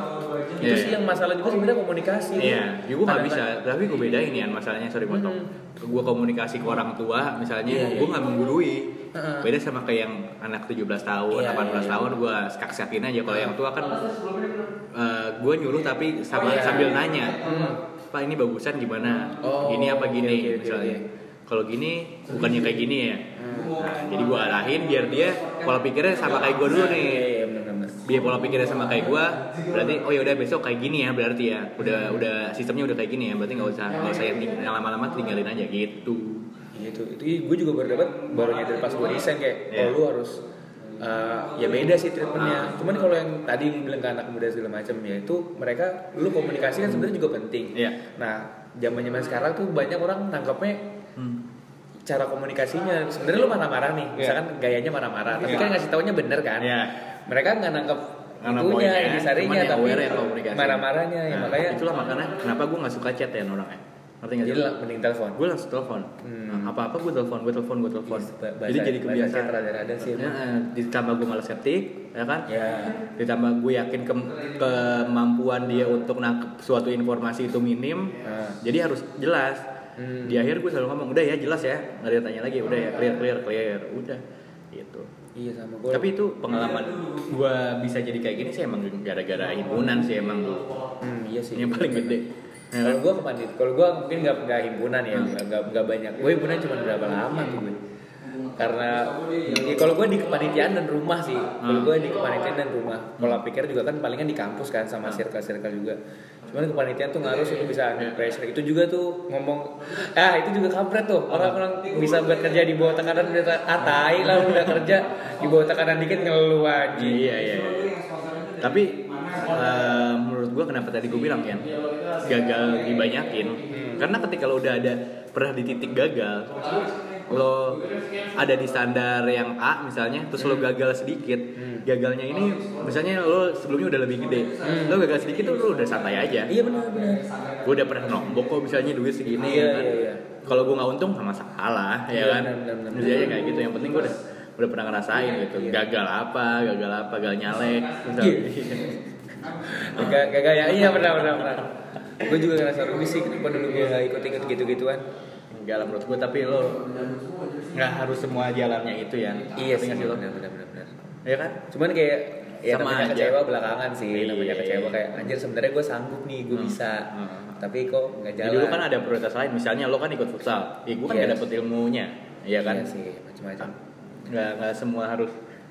itu Iya. sih yang masalah juga sebenarnya komunikasi. Iya, ya gue nggak bisa. Tapi gue bedain ya masalahnya sorry potong. Gue komunikasi ke orang tua, misalnya Iya, gue iya. nggak menggurui. Heeh. Beda sama kayak yang anak 17 tahun, Iya, 18 iya. tahun gue skak-skakin aja. Kalau yang tua kan gue nyuruh tapi sama Iya. sambil nanya, Hmm. Pak ini bagusan gimana? Oh, gini apa gini oke, oke, misalnya. oke. Kalau gini bukannya kayak gini ya. Hmm. Nah, jadi gue arahin biar dia pola pikirnya sama kayak gue dulu nih Iya iya biar pola pikirnya sama kayak gua berarti oh ya udah besok kayak gini ya berarti ya udah udah sistemnya udah kayak gini ya berarti nggak usah nggak usah yang, lama-lama tinggalin aja gitu Iya, itu itu gue juga baru dapat baru nyadar pas gue desain kayak Iya. oh lu harus uh, ya beda sih treatmentnya cuman kalau yang tadi bilang ke anak muda segala macam ya itu mereka lu komunikasi kan sebenarnya juga penting Iya. nah zaman zaman sekarang tuh banyak orang nangkapnya hmm. cara komunikasinya sebenarnya lu marah-marah nih Iya. misalkan gayanya marah-marah tapi Iya. kan ngasih taunya bener kan Iya. mereka nggak nangkap Nggak itunya ini sarinya tapi marah-marahnya ya Nah, makanya itulah makanya kenapa gua nggak suka chat ya orangnya ngerti nggak jadi mending telepon. Gue langsung telepon. Hmm. Nah, apa-apa gue telepon gue telepon gue telepon. Ba- bahasa- jadi jadi kebiasaan. Rada-rada sih ya, eh, ditambah gue malas ketik ya kan? Ya ditambah gue yakin ke- kemampuan dia untuk nangkep suatu informasi itu minim. Nah. jadi harus jelas. Hmm. di akhir gue selalu ngomong udah ya jelas ya. Nggak ada tanya lagi udah ya clear clear clear. Udah gitu. Iya sama gue. Tapi itu pengalaman gue bisa jadi kayak gini sih emang gara-gara himpunan sih emang. Hmm, iya sih. ini yang paling gede Ya Kalau gue kepanit, kalau gue mungkin nggak nggak himpunan ya, nggak nggak nggak banyak. Gue himpunan cuma berapa lama tuh gue. Karena ya kalau gue di kepanitiaan dan rumah sih. Kalau Hmm. gue di kepanitiaan dan rumah. Pola pikir juga kan palingan di kampus kan sama circle-circle juga. Cuman kepanitiaan tuh ngaruh sih lu bisa under pressure. Itu juga tuh ngomong, ah itu juga kampret tuh. Orang-orang bisa bekerja di bawah tekanan udah ah tai lah udah kerja di bawah tekanan dikit ngeluh aja. Iya iya. iya. Tapi eh, menurut gua kenapa tadi gue bilang kan gagal dibanyakin. Karena ketika lo udah ada pernah di titik gagal lo ada di standar yang A misalnya terus lo gagal sedikit gagalnya ini misalnya lo sebelumnya udah lebih gede. Lo gagal sedikit tuh lo udah santai aja. Iya benar benar. gue udah pernah nombok kok misalnya duit segini Iya, ya kan? iya, iya. kalau gue nggak untung nggak masalah ya Iya, kan. Jadi aja kayak gitu yang penting gue udah udah pernah ngerasain gitu. Iya. gagal apa gagal apa gagal nyalek Iya. Gak gak gak ya iya benar benar benar. Gue juga ngerasa rugi sih kenapa dulu gue gak ikut ikut gitu gituan. enggak lah menurut gue tapi lo nggak harus semua jalannya itu ya Iya sih benar benar benar benar. ya kan Cuman kayak ya Sama namanya aja. kecewa belakangan sih, namanya Iya. kecewa kayak anjir sebenarnya gue sanggup nih, gue Hmm. bisa. Hmm. Tapi kok nggak Jadi jalan. dulu kan ada prioritas lain misalnya lo kan ikut futsal ya gue kan Iya. nggak dapet ilmunya ya kan Iya sih macam-macam. nggak nggak semua harus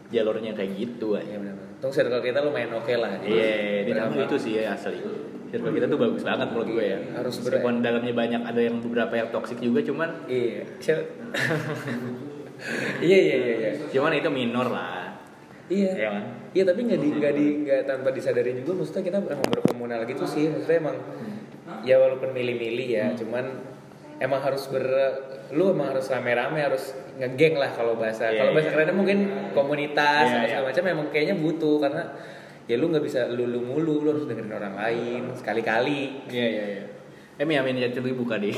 jalurnya kayak gitu Iya aja Tunggu circle kita lumayan oke lah. Jadi Iya, ditambah berapa- itu sih ya asli. Circle kita tuh bagus banget menurut gue ya. Harus Meskipun dalamnya banyak ada yang beberapa yang toksik juga, cuman Iya. Iya iya iya iya. cuman itu minor lah. Iya. Iya kan? Iya tapi nggak di nggak di nggak tanpa disadari juga maksudnya kita emang berkomunal gitu sih maksudnya emang ya walaupun milih-milih ya cuman emang harus ber lu emang harus rame-rame harus ngegeng lah kalau bahasa. Iya, kalau bahasa iya. kerennya mungkin komunitas atau iya. segala macam emang kayaknya butuh karena ya lu nggak bisa lu lu mulu lu harus dengerin orang lain sekali-kali. Iya iya iya. Eh Mi Amin Yatin itu buka di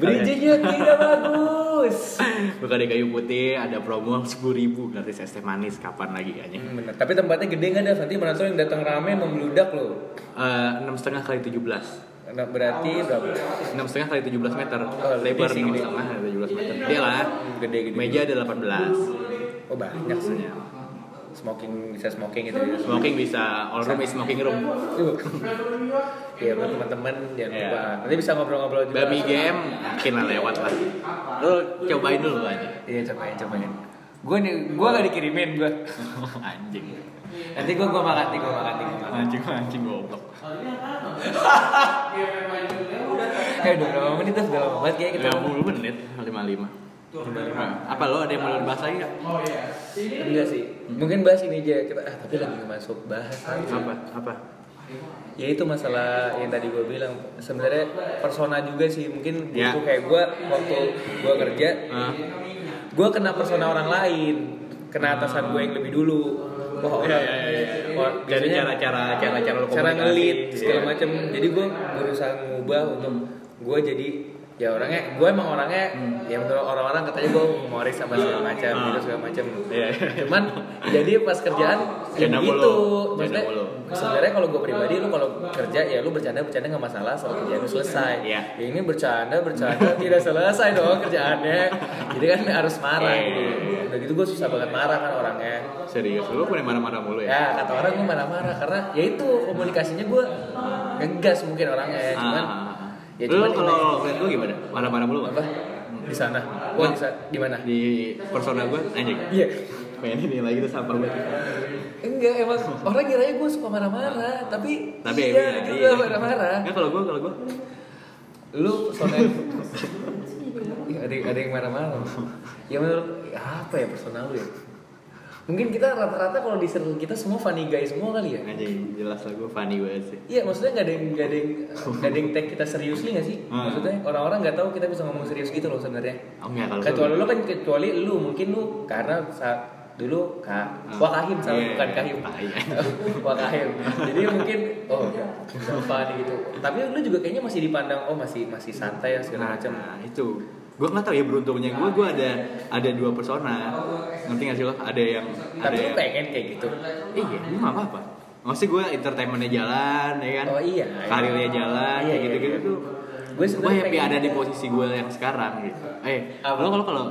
bridgingnya tidak bagus. Buka di kayu putih ada promo sepuluh ribu gratis es teh manis kapan lagi kayaknya. Hmm, bener. tapi tempatnya gede nggak ada nanti menonton yang datang rame membludak loh. Eh, enam setengah kali tujuh belas Nah, berarti berapa? enam setengah kali tujuh belas meter. Oh, lebar enam setengah kali tujuh belas meter. Dia lah. Gede gede meja ada delapan belas. Oh banyak sih. Smoking bisa smoking gitu ya? Smoking bisa. All room is smoking room. Iya buat teman-teman jangan Iya. lupa. Nanti bisa ngobrol-ngobrol juga. Babi game yakin lah lewat lah. Lu cobain dulu aja. Iya cobain cobain. Gue nih gue gak dikirimin gue anjing. Nanti gue gue makan nih gue makan nih anjing anjing goblok eh udah berapa menit tuh udah lama banget kayak kita lima puluh menit lima lima. Apa lo ada yang mau dibahas lagi nggak? enggak sih. Mungkin bahas ini aja. Kita ah tapi lagi masuk bahas. Apa? Apa? Ya itu masalah yang tadi gue bilang. Sebenarnya persona juga sih. Mungkin Ya. butuh kayak gue waktu gue kerja Ah. gue kena persona orang lain. Kena atasan gue yang lebih dulu wah Iya, iya, iya, iya. wah, Jadi biasanya cara-cara cara-cara lo cara ngelit segala Iya. macam jadi gue berusaha ngubah untuk gue jadi ya orangnya gue emang orangnya ya menurut orang-orang katanya gue humoris sama segala macam Ah. gitu segala macam Iya. cuman jadi pas kerjaan ya mulu. maksudnya. Sebenarnya kalau gue pribadi lu kalau kerja ya lu bercanda bercanda nggak masalah soal kerjaan lu selesai. Iya. ya ini bercanda bercanda tidak selesai dong kerjaannya. Jadi kan harus marah Iya. gitu. udah gitu gue susah banget marah kan orangnya. Serius? Lo punya marah-marah mulu ya? Ya kata orang gue marah-marah karena ya itu komunikasinya gue ngegas mungkin orangnya. Cuman Ah. ya lu cuman kalau lihat gue gimana? Marah-marah mulu apa? Di sana. Oh di mana di persona gue anjing. Iya pengen ini lagi tuh sampah banget enggak emang orang kiranya gue suka marah-marah tapi tapi iya, juga marah-marah. Nggak, kalau gue kalau gue lu personel Iya, ada ada yang marah-marah. Ya menurut apa ya personal lu ya? Mungkin kita rata-rata kalau di circle kita semua funny guy semua kali ya? Anjing jelas lah gue funny banget sih. Iya, maksudnya nggak ada yang nggak ada yang ada yang take kita seriously nggak sih? Hmm. Maksudnya orang-orang nggak tahu kita bisa ngomong serius gitu loh sebenarnya. oh enggak kalau Kecuali lu kan kecuali lu mungkin lu karena saat dulu kak Ah. wakahim sama Iya, bukan iya. kahim. Ah, iya. wakahim. Jadi mungkin oh siapa nih gitu. Tapi lu juga kayaknya masih dipandang oh masih masih santai ya segala macam Nah, itu. Gue nggak tahu ya beruntungnya. Gue gue ada ada dua persona. Ngerti gak sih lo? Ada yang ada tapi lu yang pengen kayak gitu? Iya. Nggak apa apa maksudnya gue entertainmentnya jalan ya kan? Oh iya. Karirnya jalan Iya, kayak iya, gitu gitu iya. tuh. Gue happy ada di posisi gue yang sekarang gitu. Eh Apa? lo kalau kalau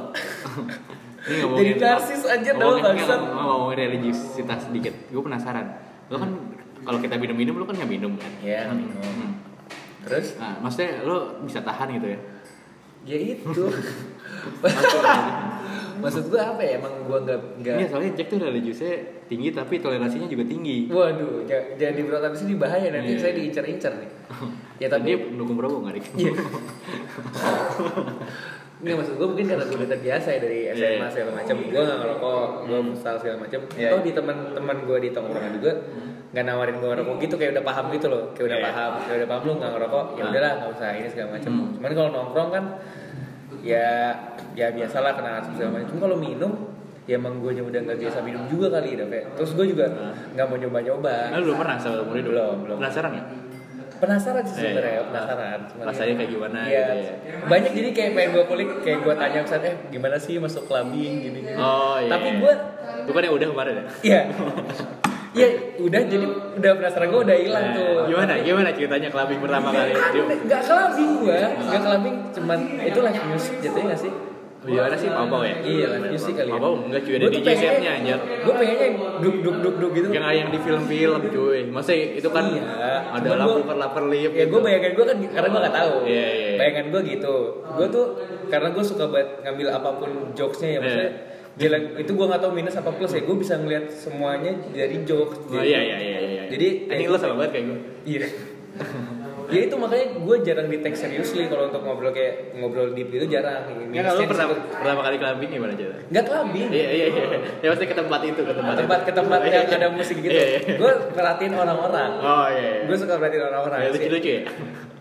ini Jadi narsis aja dong, bangsat. ngomongin religiusitas sedikit gue penasaran lo kan kalau kita minum minum lo kan nggak minum kan ya minum Hmm. terus nah maksudnya lo bisa tahan gitu ya ya itu maksud gue apa ya emang gue nggak nggak Iya soalnya Jack tuh religiusnya tinggi tapi toleransinya juga tinggi. Waduh, ja- jangan diberat habis ini bahaya nanti Iya. saya diincar-incar nih. Ya Dan dia tapi pendukung Prabowo nggak? Iya. Nggak maksud gue mungkin karena gue udah terbiasa ya dari SMA Iya. segala macam. Gue nggak ngerokok, gue futsal segala macam. Iya. Toh di teman-teman gue di tongkrongan juga nggak nawarin gue ngerokok gitu kayak udah paham gitu loh, kayak udah Iya. paham, kayak udah paham lu nggak ngerokok, ya Ah. udahlah nggak usah ini segala macam. Hmm. Cuman kalau nongkrong kan ya ya biasalah kena asap segala macam. Cuma kalau minum ya emang gue udah nggak biasa minum juga kali kayak terus gue juga nggak mau nyoba-nyoba Nah, lu belum pernah sama umur hidup? Belum, belum. Penasaran nggak? Penasaran sih sebenarnya Iya. penasaran Cuman Rasanya ya- kayak gimana iya. gitu ya. banyak jadi kayak pengen gue kulik kayak gue tanya misalnya eh gimana sih masuk clubbing gini gini Oh iya. tapi gue Bukan yang udah kemarin ya? iya Iya, udah jadi udah penasaran gue udah hilang tuh. Nah, Gimana? Gimana ceritanya clubbing pertama kali? Dia, Gak kelabing gue, gak kelabing, cuman itu live music jatuhnya gak sih? Gimana sih Papa ya? Iya live music kali. Papa enggak cuy ada DJ setnya anjir. Gue pengennya yang duk duk duk duk gitu. Yang yang di film-film cuy. Maksudnya itu kan Iya, ada lampu per lapar lip. Ya gue bayangan gue kan karena gue gak tahu. Iya, iya, iya. Bayangan gue gitu. Gue tuh karena gue suka banget ngambil apa pun jokesnya ya maksudnya. Iya. Jalan itu gue gak tahu minus apa plus ya. Gue bisa ngeliat semuanya dari jokes. Oh iya iya iya iya. Jadi ini lo sama banget kayak gue. Iya. ya itu makanya gue jarang di take seriously kalau untuk ngobrol kayak ngobrol deep gitu jarang. Ya kalau pertama pertama kali clubbing gimana cerita? Gak kelabing. Iya iya iya. Ya pasti ke tempat itu ke tempat. tempat ke tempat Iya, yang iya. ada musik gitu. Iya. Gue perhatiin orang-orang. Oh iya. Gue suka perhatiin orang-orang. Ya, sih. lucu-lucu ya.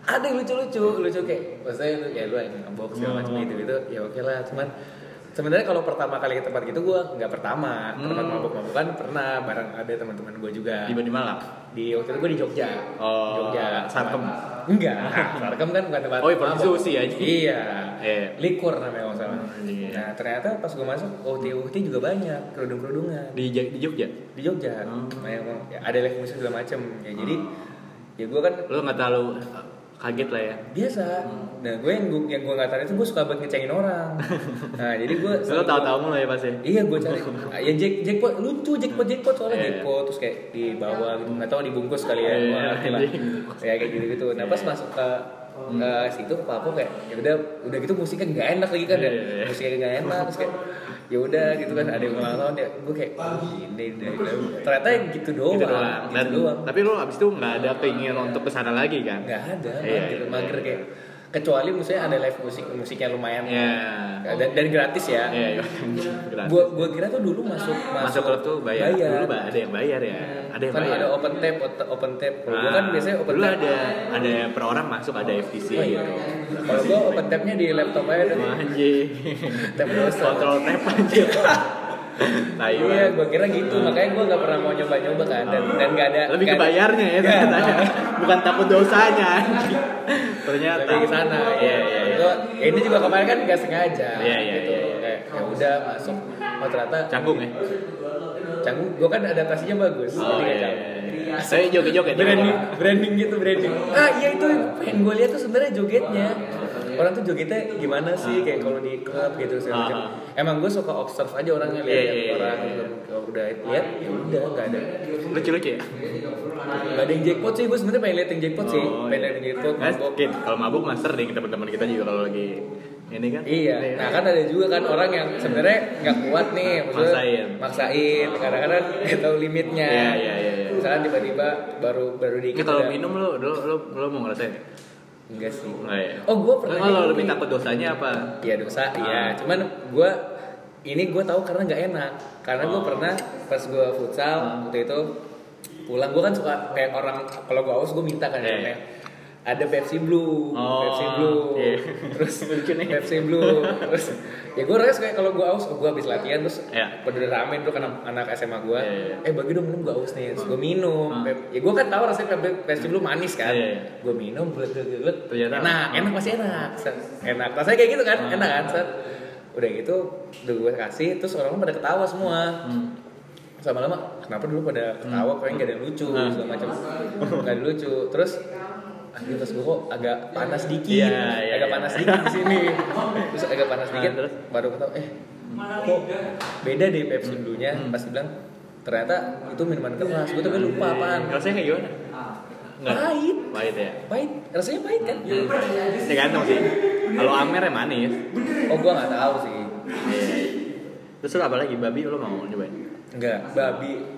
ada yang lucu-lucu lucu kayak maksudnya itu ya lu yang ngebox segala macam gitu gitu ya oke lah cuman sebenarnya kalau pertama kali ke tempat gitu gue nggak pertama tempat Hmm. mabuk-mabukan pernah bareng ada teman-teman gue juga Di di Malang. Di waktu itu gue di Jogja Oh, Jogja Sarkem. enggak Sarkem kan bukan tempat Oh, iya. Susi aja. iya Iya. likur namanya kalau salah iya. nah ternyata pas gue masuk uhti uhti juga banyak kerudung kerudungan Di di Jogja. di Jogja Hmm. nah, emang ya, ada live musik segala macem ya jadi ya gue kan Lu nggak terlalu kaget lah ya. biasa. Nah gue yang gue yang gue nggak tahu itu gue suka banget ngecengin orang. Nah jadi gue Lu tahu-tahu mulu ya pasti. Iya gue cari. Ya jack jackpot lucu jackpot jackpot soalnya Iya. jackpot terus kayak di bawah gitu. Nggak tahu dibungkus kali ya. Iya, gue ngerti lah ya kayak gitu gitu nah pas masuk ke ke situ apa kayak ya udah udah gitu musiknya nggak enak lagi kan ya Iya, iya. musiknya nggak enak. Terus kayak ya udah gitu kan ada yang ulang tahun ya gue kayak oh, ini deh ternyata gitu doang Gitu doang. gitu Dan, doang tapi lu abis itu nggak ada keinginan untuk ke sana lagi kan? nggak ada Iya, mager, iya, mager iya. kayak kecuali misalnya ada live musik musiknya lumayan Iya. dan, dan gratis ya Iya, iya. Gratis. gua gua kira tuh dulu masuk masuk klub tuh bayar. Dulu ba- ada yang bayar ya. Ada yang kan bayar. ada open tap open tap kalau gua Nah, kan biasanya open dulu tap ada ada per orang masuk ada FTC Oh, iya. gitu. kalau gua open tapnya di laptop aja Anjing. Tab browser. Kontrol tab anjing. Nah, iya gua kira gitu makanya gua nggak pernah mau nyoba nyoba kan dan dan nggak ada Lebih nggak ke ada- bayarnya ya Nggak. ternyata. Bukan takut dosanya. Ternyata. lebih ke sana Iya, iya, iya. Gua- ya ini juga kemarin kan nggak sengaja Iya, iya, gitu iya, iya. kayak ya udah masuk oh ternyata Canggung ya? canggung gua kan adaptasinya bagus Oh jadi nggak iya. canggung iya. Saya joget-joget. branding branding gitu branding ah iya itu yang pengen gue lihat tuh sebenarnya jogetnya orang tuh jogetnya gimana sih kayak kalau di klub gitu segala macam Ah. emang gue suka observe aja orangnya lihat Iya, iya, iya, orang iya. kalau udah lihat ya udah nggak ada Lucu-lucu ya? nggak ada yang jackpot sih gue sebenarnya pengen lihat yang jackpot sih Oh, pengen iya. lihat yang jackpot Kan, mabok. Kalau mabuk mas sering teman-teman kita juga kalau lagi ini kan. Iya, nah kan ada juga kan orang yang sebenarnya nggak kuat nih, maksudnya Maksain. maksain, kadang-kadang nggak tahu limitnya. Iya, iya, iya, iya. Misalnya tiba-tiba baru baru dikit kalau minum lo, lo, lo, lo mau ngerasain? Enggak sih. Enggak ya? Oh, gue pernah. Kalau ini. lebih takut dosanya apa? Iya dosa, Ah. iya. Cuman gue ini gue tahu karena nggak enak. Karena gue Oh. pernah pas gue futsal Ah. waktu itu pulang gue kan suka kayak orang kalau gue haus gue minta kan Iya. kayak ada Pepsi Blue, Oh, Pepsi Blue, iya. terus Lucu nih. Pepsi Blue, terus ya gue rasanya kayak kalau gue haus, gue habis latihan terus Iya. pada udah rame tuh kan anak SMA gue, Iya, iya. eh bagi dong minum gue haus nih, terus gue minum. Pep- ya gue kan tahu rasanya Pep- Pepsi Blue manis kan, Iya, iya. gue minum, bulat, Ternyata- enak, enak masih enak, enak, rasanya kayak gitu kan, Ah. enak kan, Set. udah gitu, udah gue kasih, terus orang pada ketawa semua, Hmm. sama lama kenapa dulu pada ketawa kok nggak ada yang lucu Ah. segala macam nggak ada lucu terus akhirnya pas gue kok agak panas dikit Iya, iya, agak iya. panas dikit di sini terus agak panas Ah, dikit terus? baru ketawa eh kok beda deh Pepsi dulunya Hmm. pas bilang ternyata itu minuman keras gue tapi lupa apaan Rasanya kayak gimana? Enggak. pahit Pahit ya? pahit rasanya pahit kan Tergantung sih. Kalau Amer ya manis. oh gue nggak tahu sih Iya. Terus apa lagi? Babi lo mau nyobain? Enggak, babi.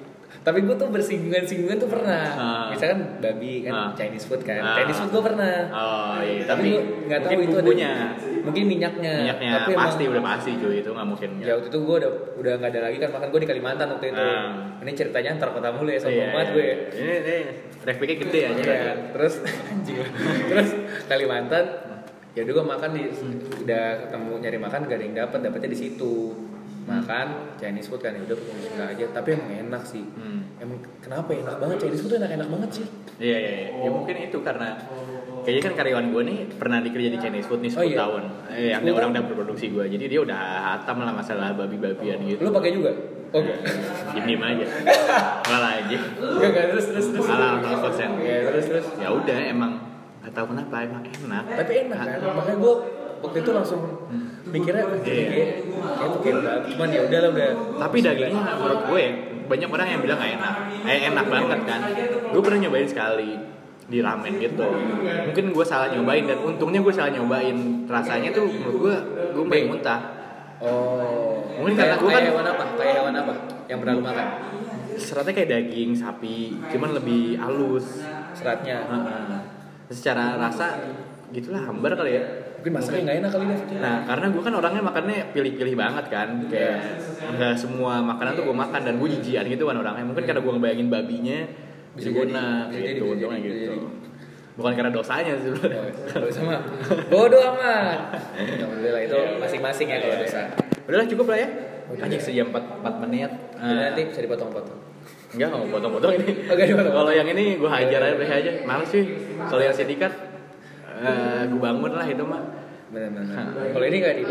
Tapi gue tuh bersinggungan-singgungan tuh pernah. Ah. Misalkan babi kan Ah. Chinese food kan. Ah. Chinese food gue pernah. Oh iya, Tapi, tapi gue nggak tahu itu ada- bumbunya. Mungkin minyaknya. Minyaknya Tapi pasti emang- udah pasti cuy itu nggak mungkin. Ya waktu itu gue udah udah nggak ada lagi kan makan gue di Kalimantan waktu itu. Ah. Ini ceritanya antar kota mulu ya Iya, sombong banget gue. Ini ini refleknya gede aja. Iya, terus anjing. terus Kalimantan ya udah gue makan di udah ketemu nyari makan gak ada yang dapat dapetnya di situ makan Chinese food kan ya udah pokoknya bismillah aja tapi emang enak sih Hmm. emang kenapa enak banget Chinese food enak enak banget sih Iya iya iya. Ya mungkin itu karena kayaknya kan karyawan gue nih pernah dikerja di Chinese food nih 10 Oh, iya? tahun. Eh, yang 10 orang udah berproduksi gue. Jadi dia udah hatam lah masalah babi-babian gitu. lu pakai juga oh enggak Diem diem aja. Malah aja. enggak enggak terus terus terus Malah 100%. ya terus terus Ya udah emang gak tahu kenapa emang enak. tapi enak kan makanya gue waktu itu langsung mikirnya Iya. kayak kayak tuh kayak cuman ya udah lah udah Tapi dagingnya menurut gue banyak orang yang bilang gak enak. Eh enak banget kan. Gue pernah nyobain sekali di ramen gitu. Mungkin gue salah nyobain dan untungnya gue salah nyobain. Rasanya tuh menurut gue gue pengen muntah. oh Mungkin karena kayak kan- hewan apa kayak hewan apa yang pernah lu makan Seratnya kayak daging sapi, cuman lebih halus. seratnya Heeh. Secara rasa gitulah hambar kali ya. Mungkin masaknya nggak enak kali deh Nah, karena gue kan orangnya makannya pilih-pilih banget kan, kayak nggak semua makanan tuh gue makan dan gue jijian gitu kan orangnya. Mungkin karena gue ngebayangin babinya bisa bisa jadi, gitu, untungnya gitu. jadi. bukan karena dosanya sih. Kalau sama bodoh amat. Alhamdulillah itu masing-masing ya kalau dosa. Udahlah cukup lah ya. Anjing sejam 4, 4 menit. Eh, nanti bisa dipotong-potong. Enggak, nggak mau potong-potong ini. Oke, dipotong. Kalau yang ini gue hajar aja, aja. Males sih. Kalau yang sindikat, eh gue bangun lah itu mah. Benar-benar. Kalau ini nggak di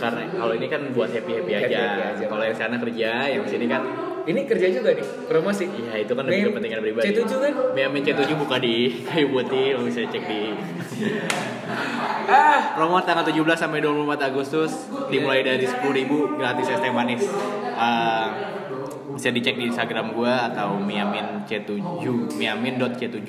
Karena kalau ini kan buat happy happy aja. Happy-happy aja. Kalau yang sana kerja, yang sini kan, Ini kerja juga nih, promosi. ya itu kan lebih kepentingan pribadi. C7 kan? Miamin C7 buka di kayu putih, lo bisa cek di. ah, promo tanggal 17 sampai 24 Agustus dimulai dari 10.000 gratis es teh manis. Ah, bisa dicek di Instagram gua atau miamin C7, miamin.c7.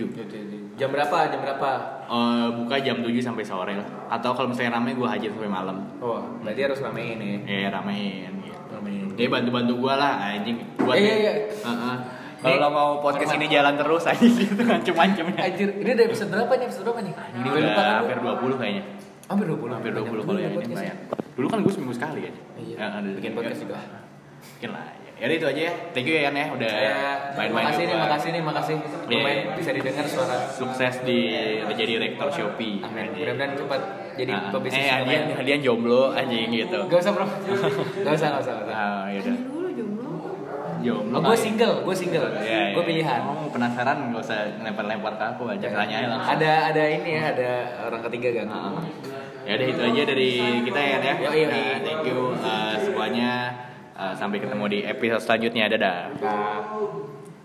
Jam berapa? Jam berapa? Eh, buka jam 7 sampai sore lah. Atau kalau misalnya rame gua hajar sampai malam. Oh, berarti harus ramein ya. Eh, ramein gitu. Ramein. Jadi bantu-bantu gua lah anjing buat Iya, iya. Heeh. Kalau mau podcast ini jalan terus anjing gitu ngancem-ngancemnya. Anjir, ini udah episode berapa nih? Episode berapa nih? Ini Udah lupa kan? hampir 20 kayaknya. Hampir 20. Hampir 20 Banyak kalau yang ini banyak. Dulu kan gue seminggu sekali kan. Iya. Ya, ada Bikin podcast juga. Bikin lah. Ya udah itu aja ya. Thank you ya Yan ya udah Ya, main-main. makasih nih, juga. makasih nih, makasih. Iya. Lumayan bisa didengar suara. Sukses di menjadi rektor Shopee. Amin. Mudah-mudahan cepat jadi Ah, pebisnis Eh, lumayan. hadiah jomblo anjing gitu. Gak usah bro. Gak usah, gak usah. Gak usah. Ah, ya udah. dulu jomblo Jomblo. Oh, gue single, gue single. Ya, gue ya. pilihan. Oh, penasaran nggak usah lempar-lempar ke aku aja aja langsung. Ada ada ini ya, ada orang ketiga kan. Ah. Ya udah itu aja dari kita ya ya. Yoi, yoi. Nah, thank you uh, semuanya. Uh, sampai ketemu di episode selanjutnya. Dadah. Nah.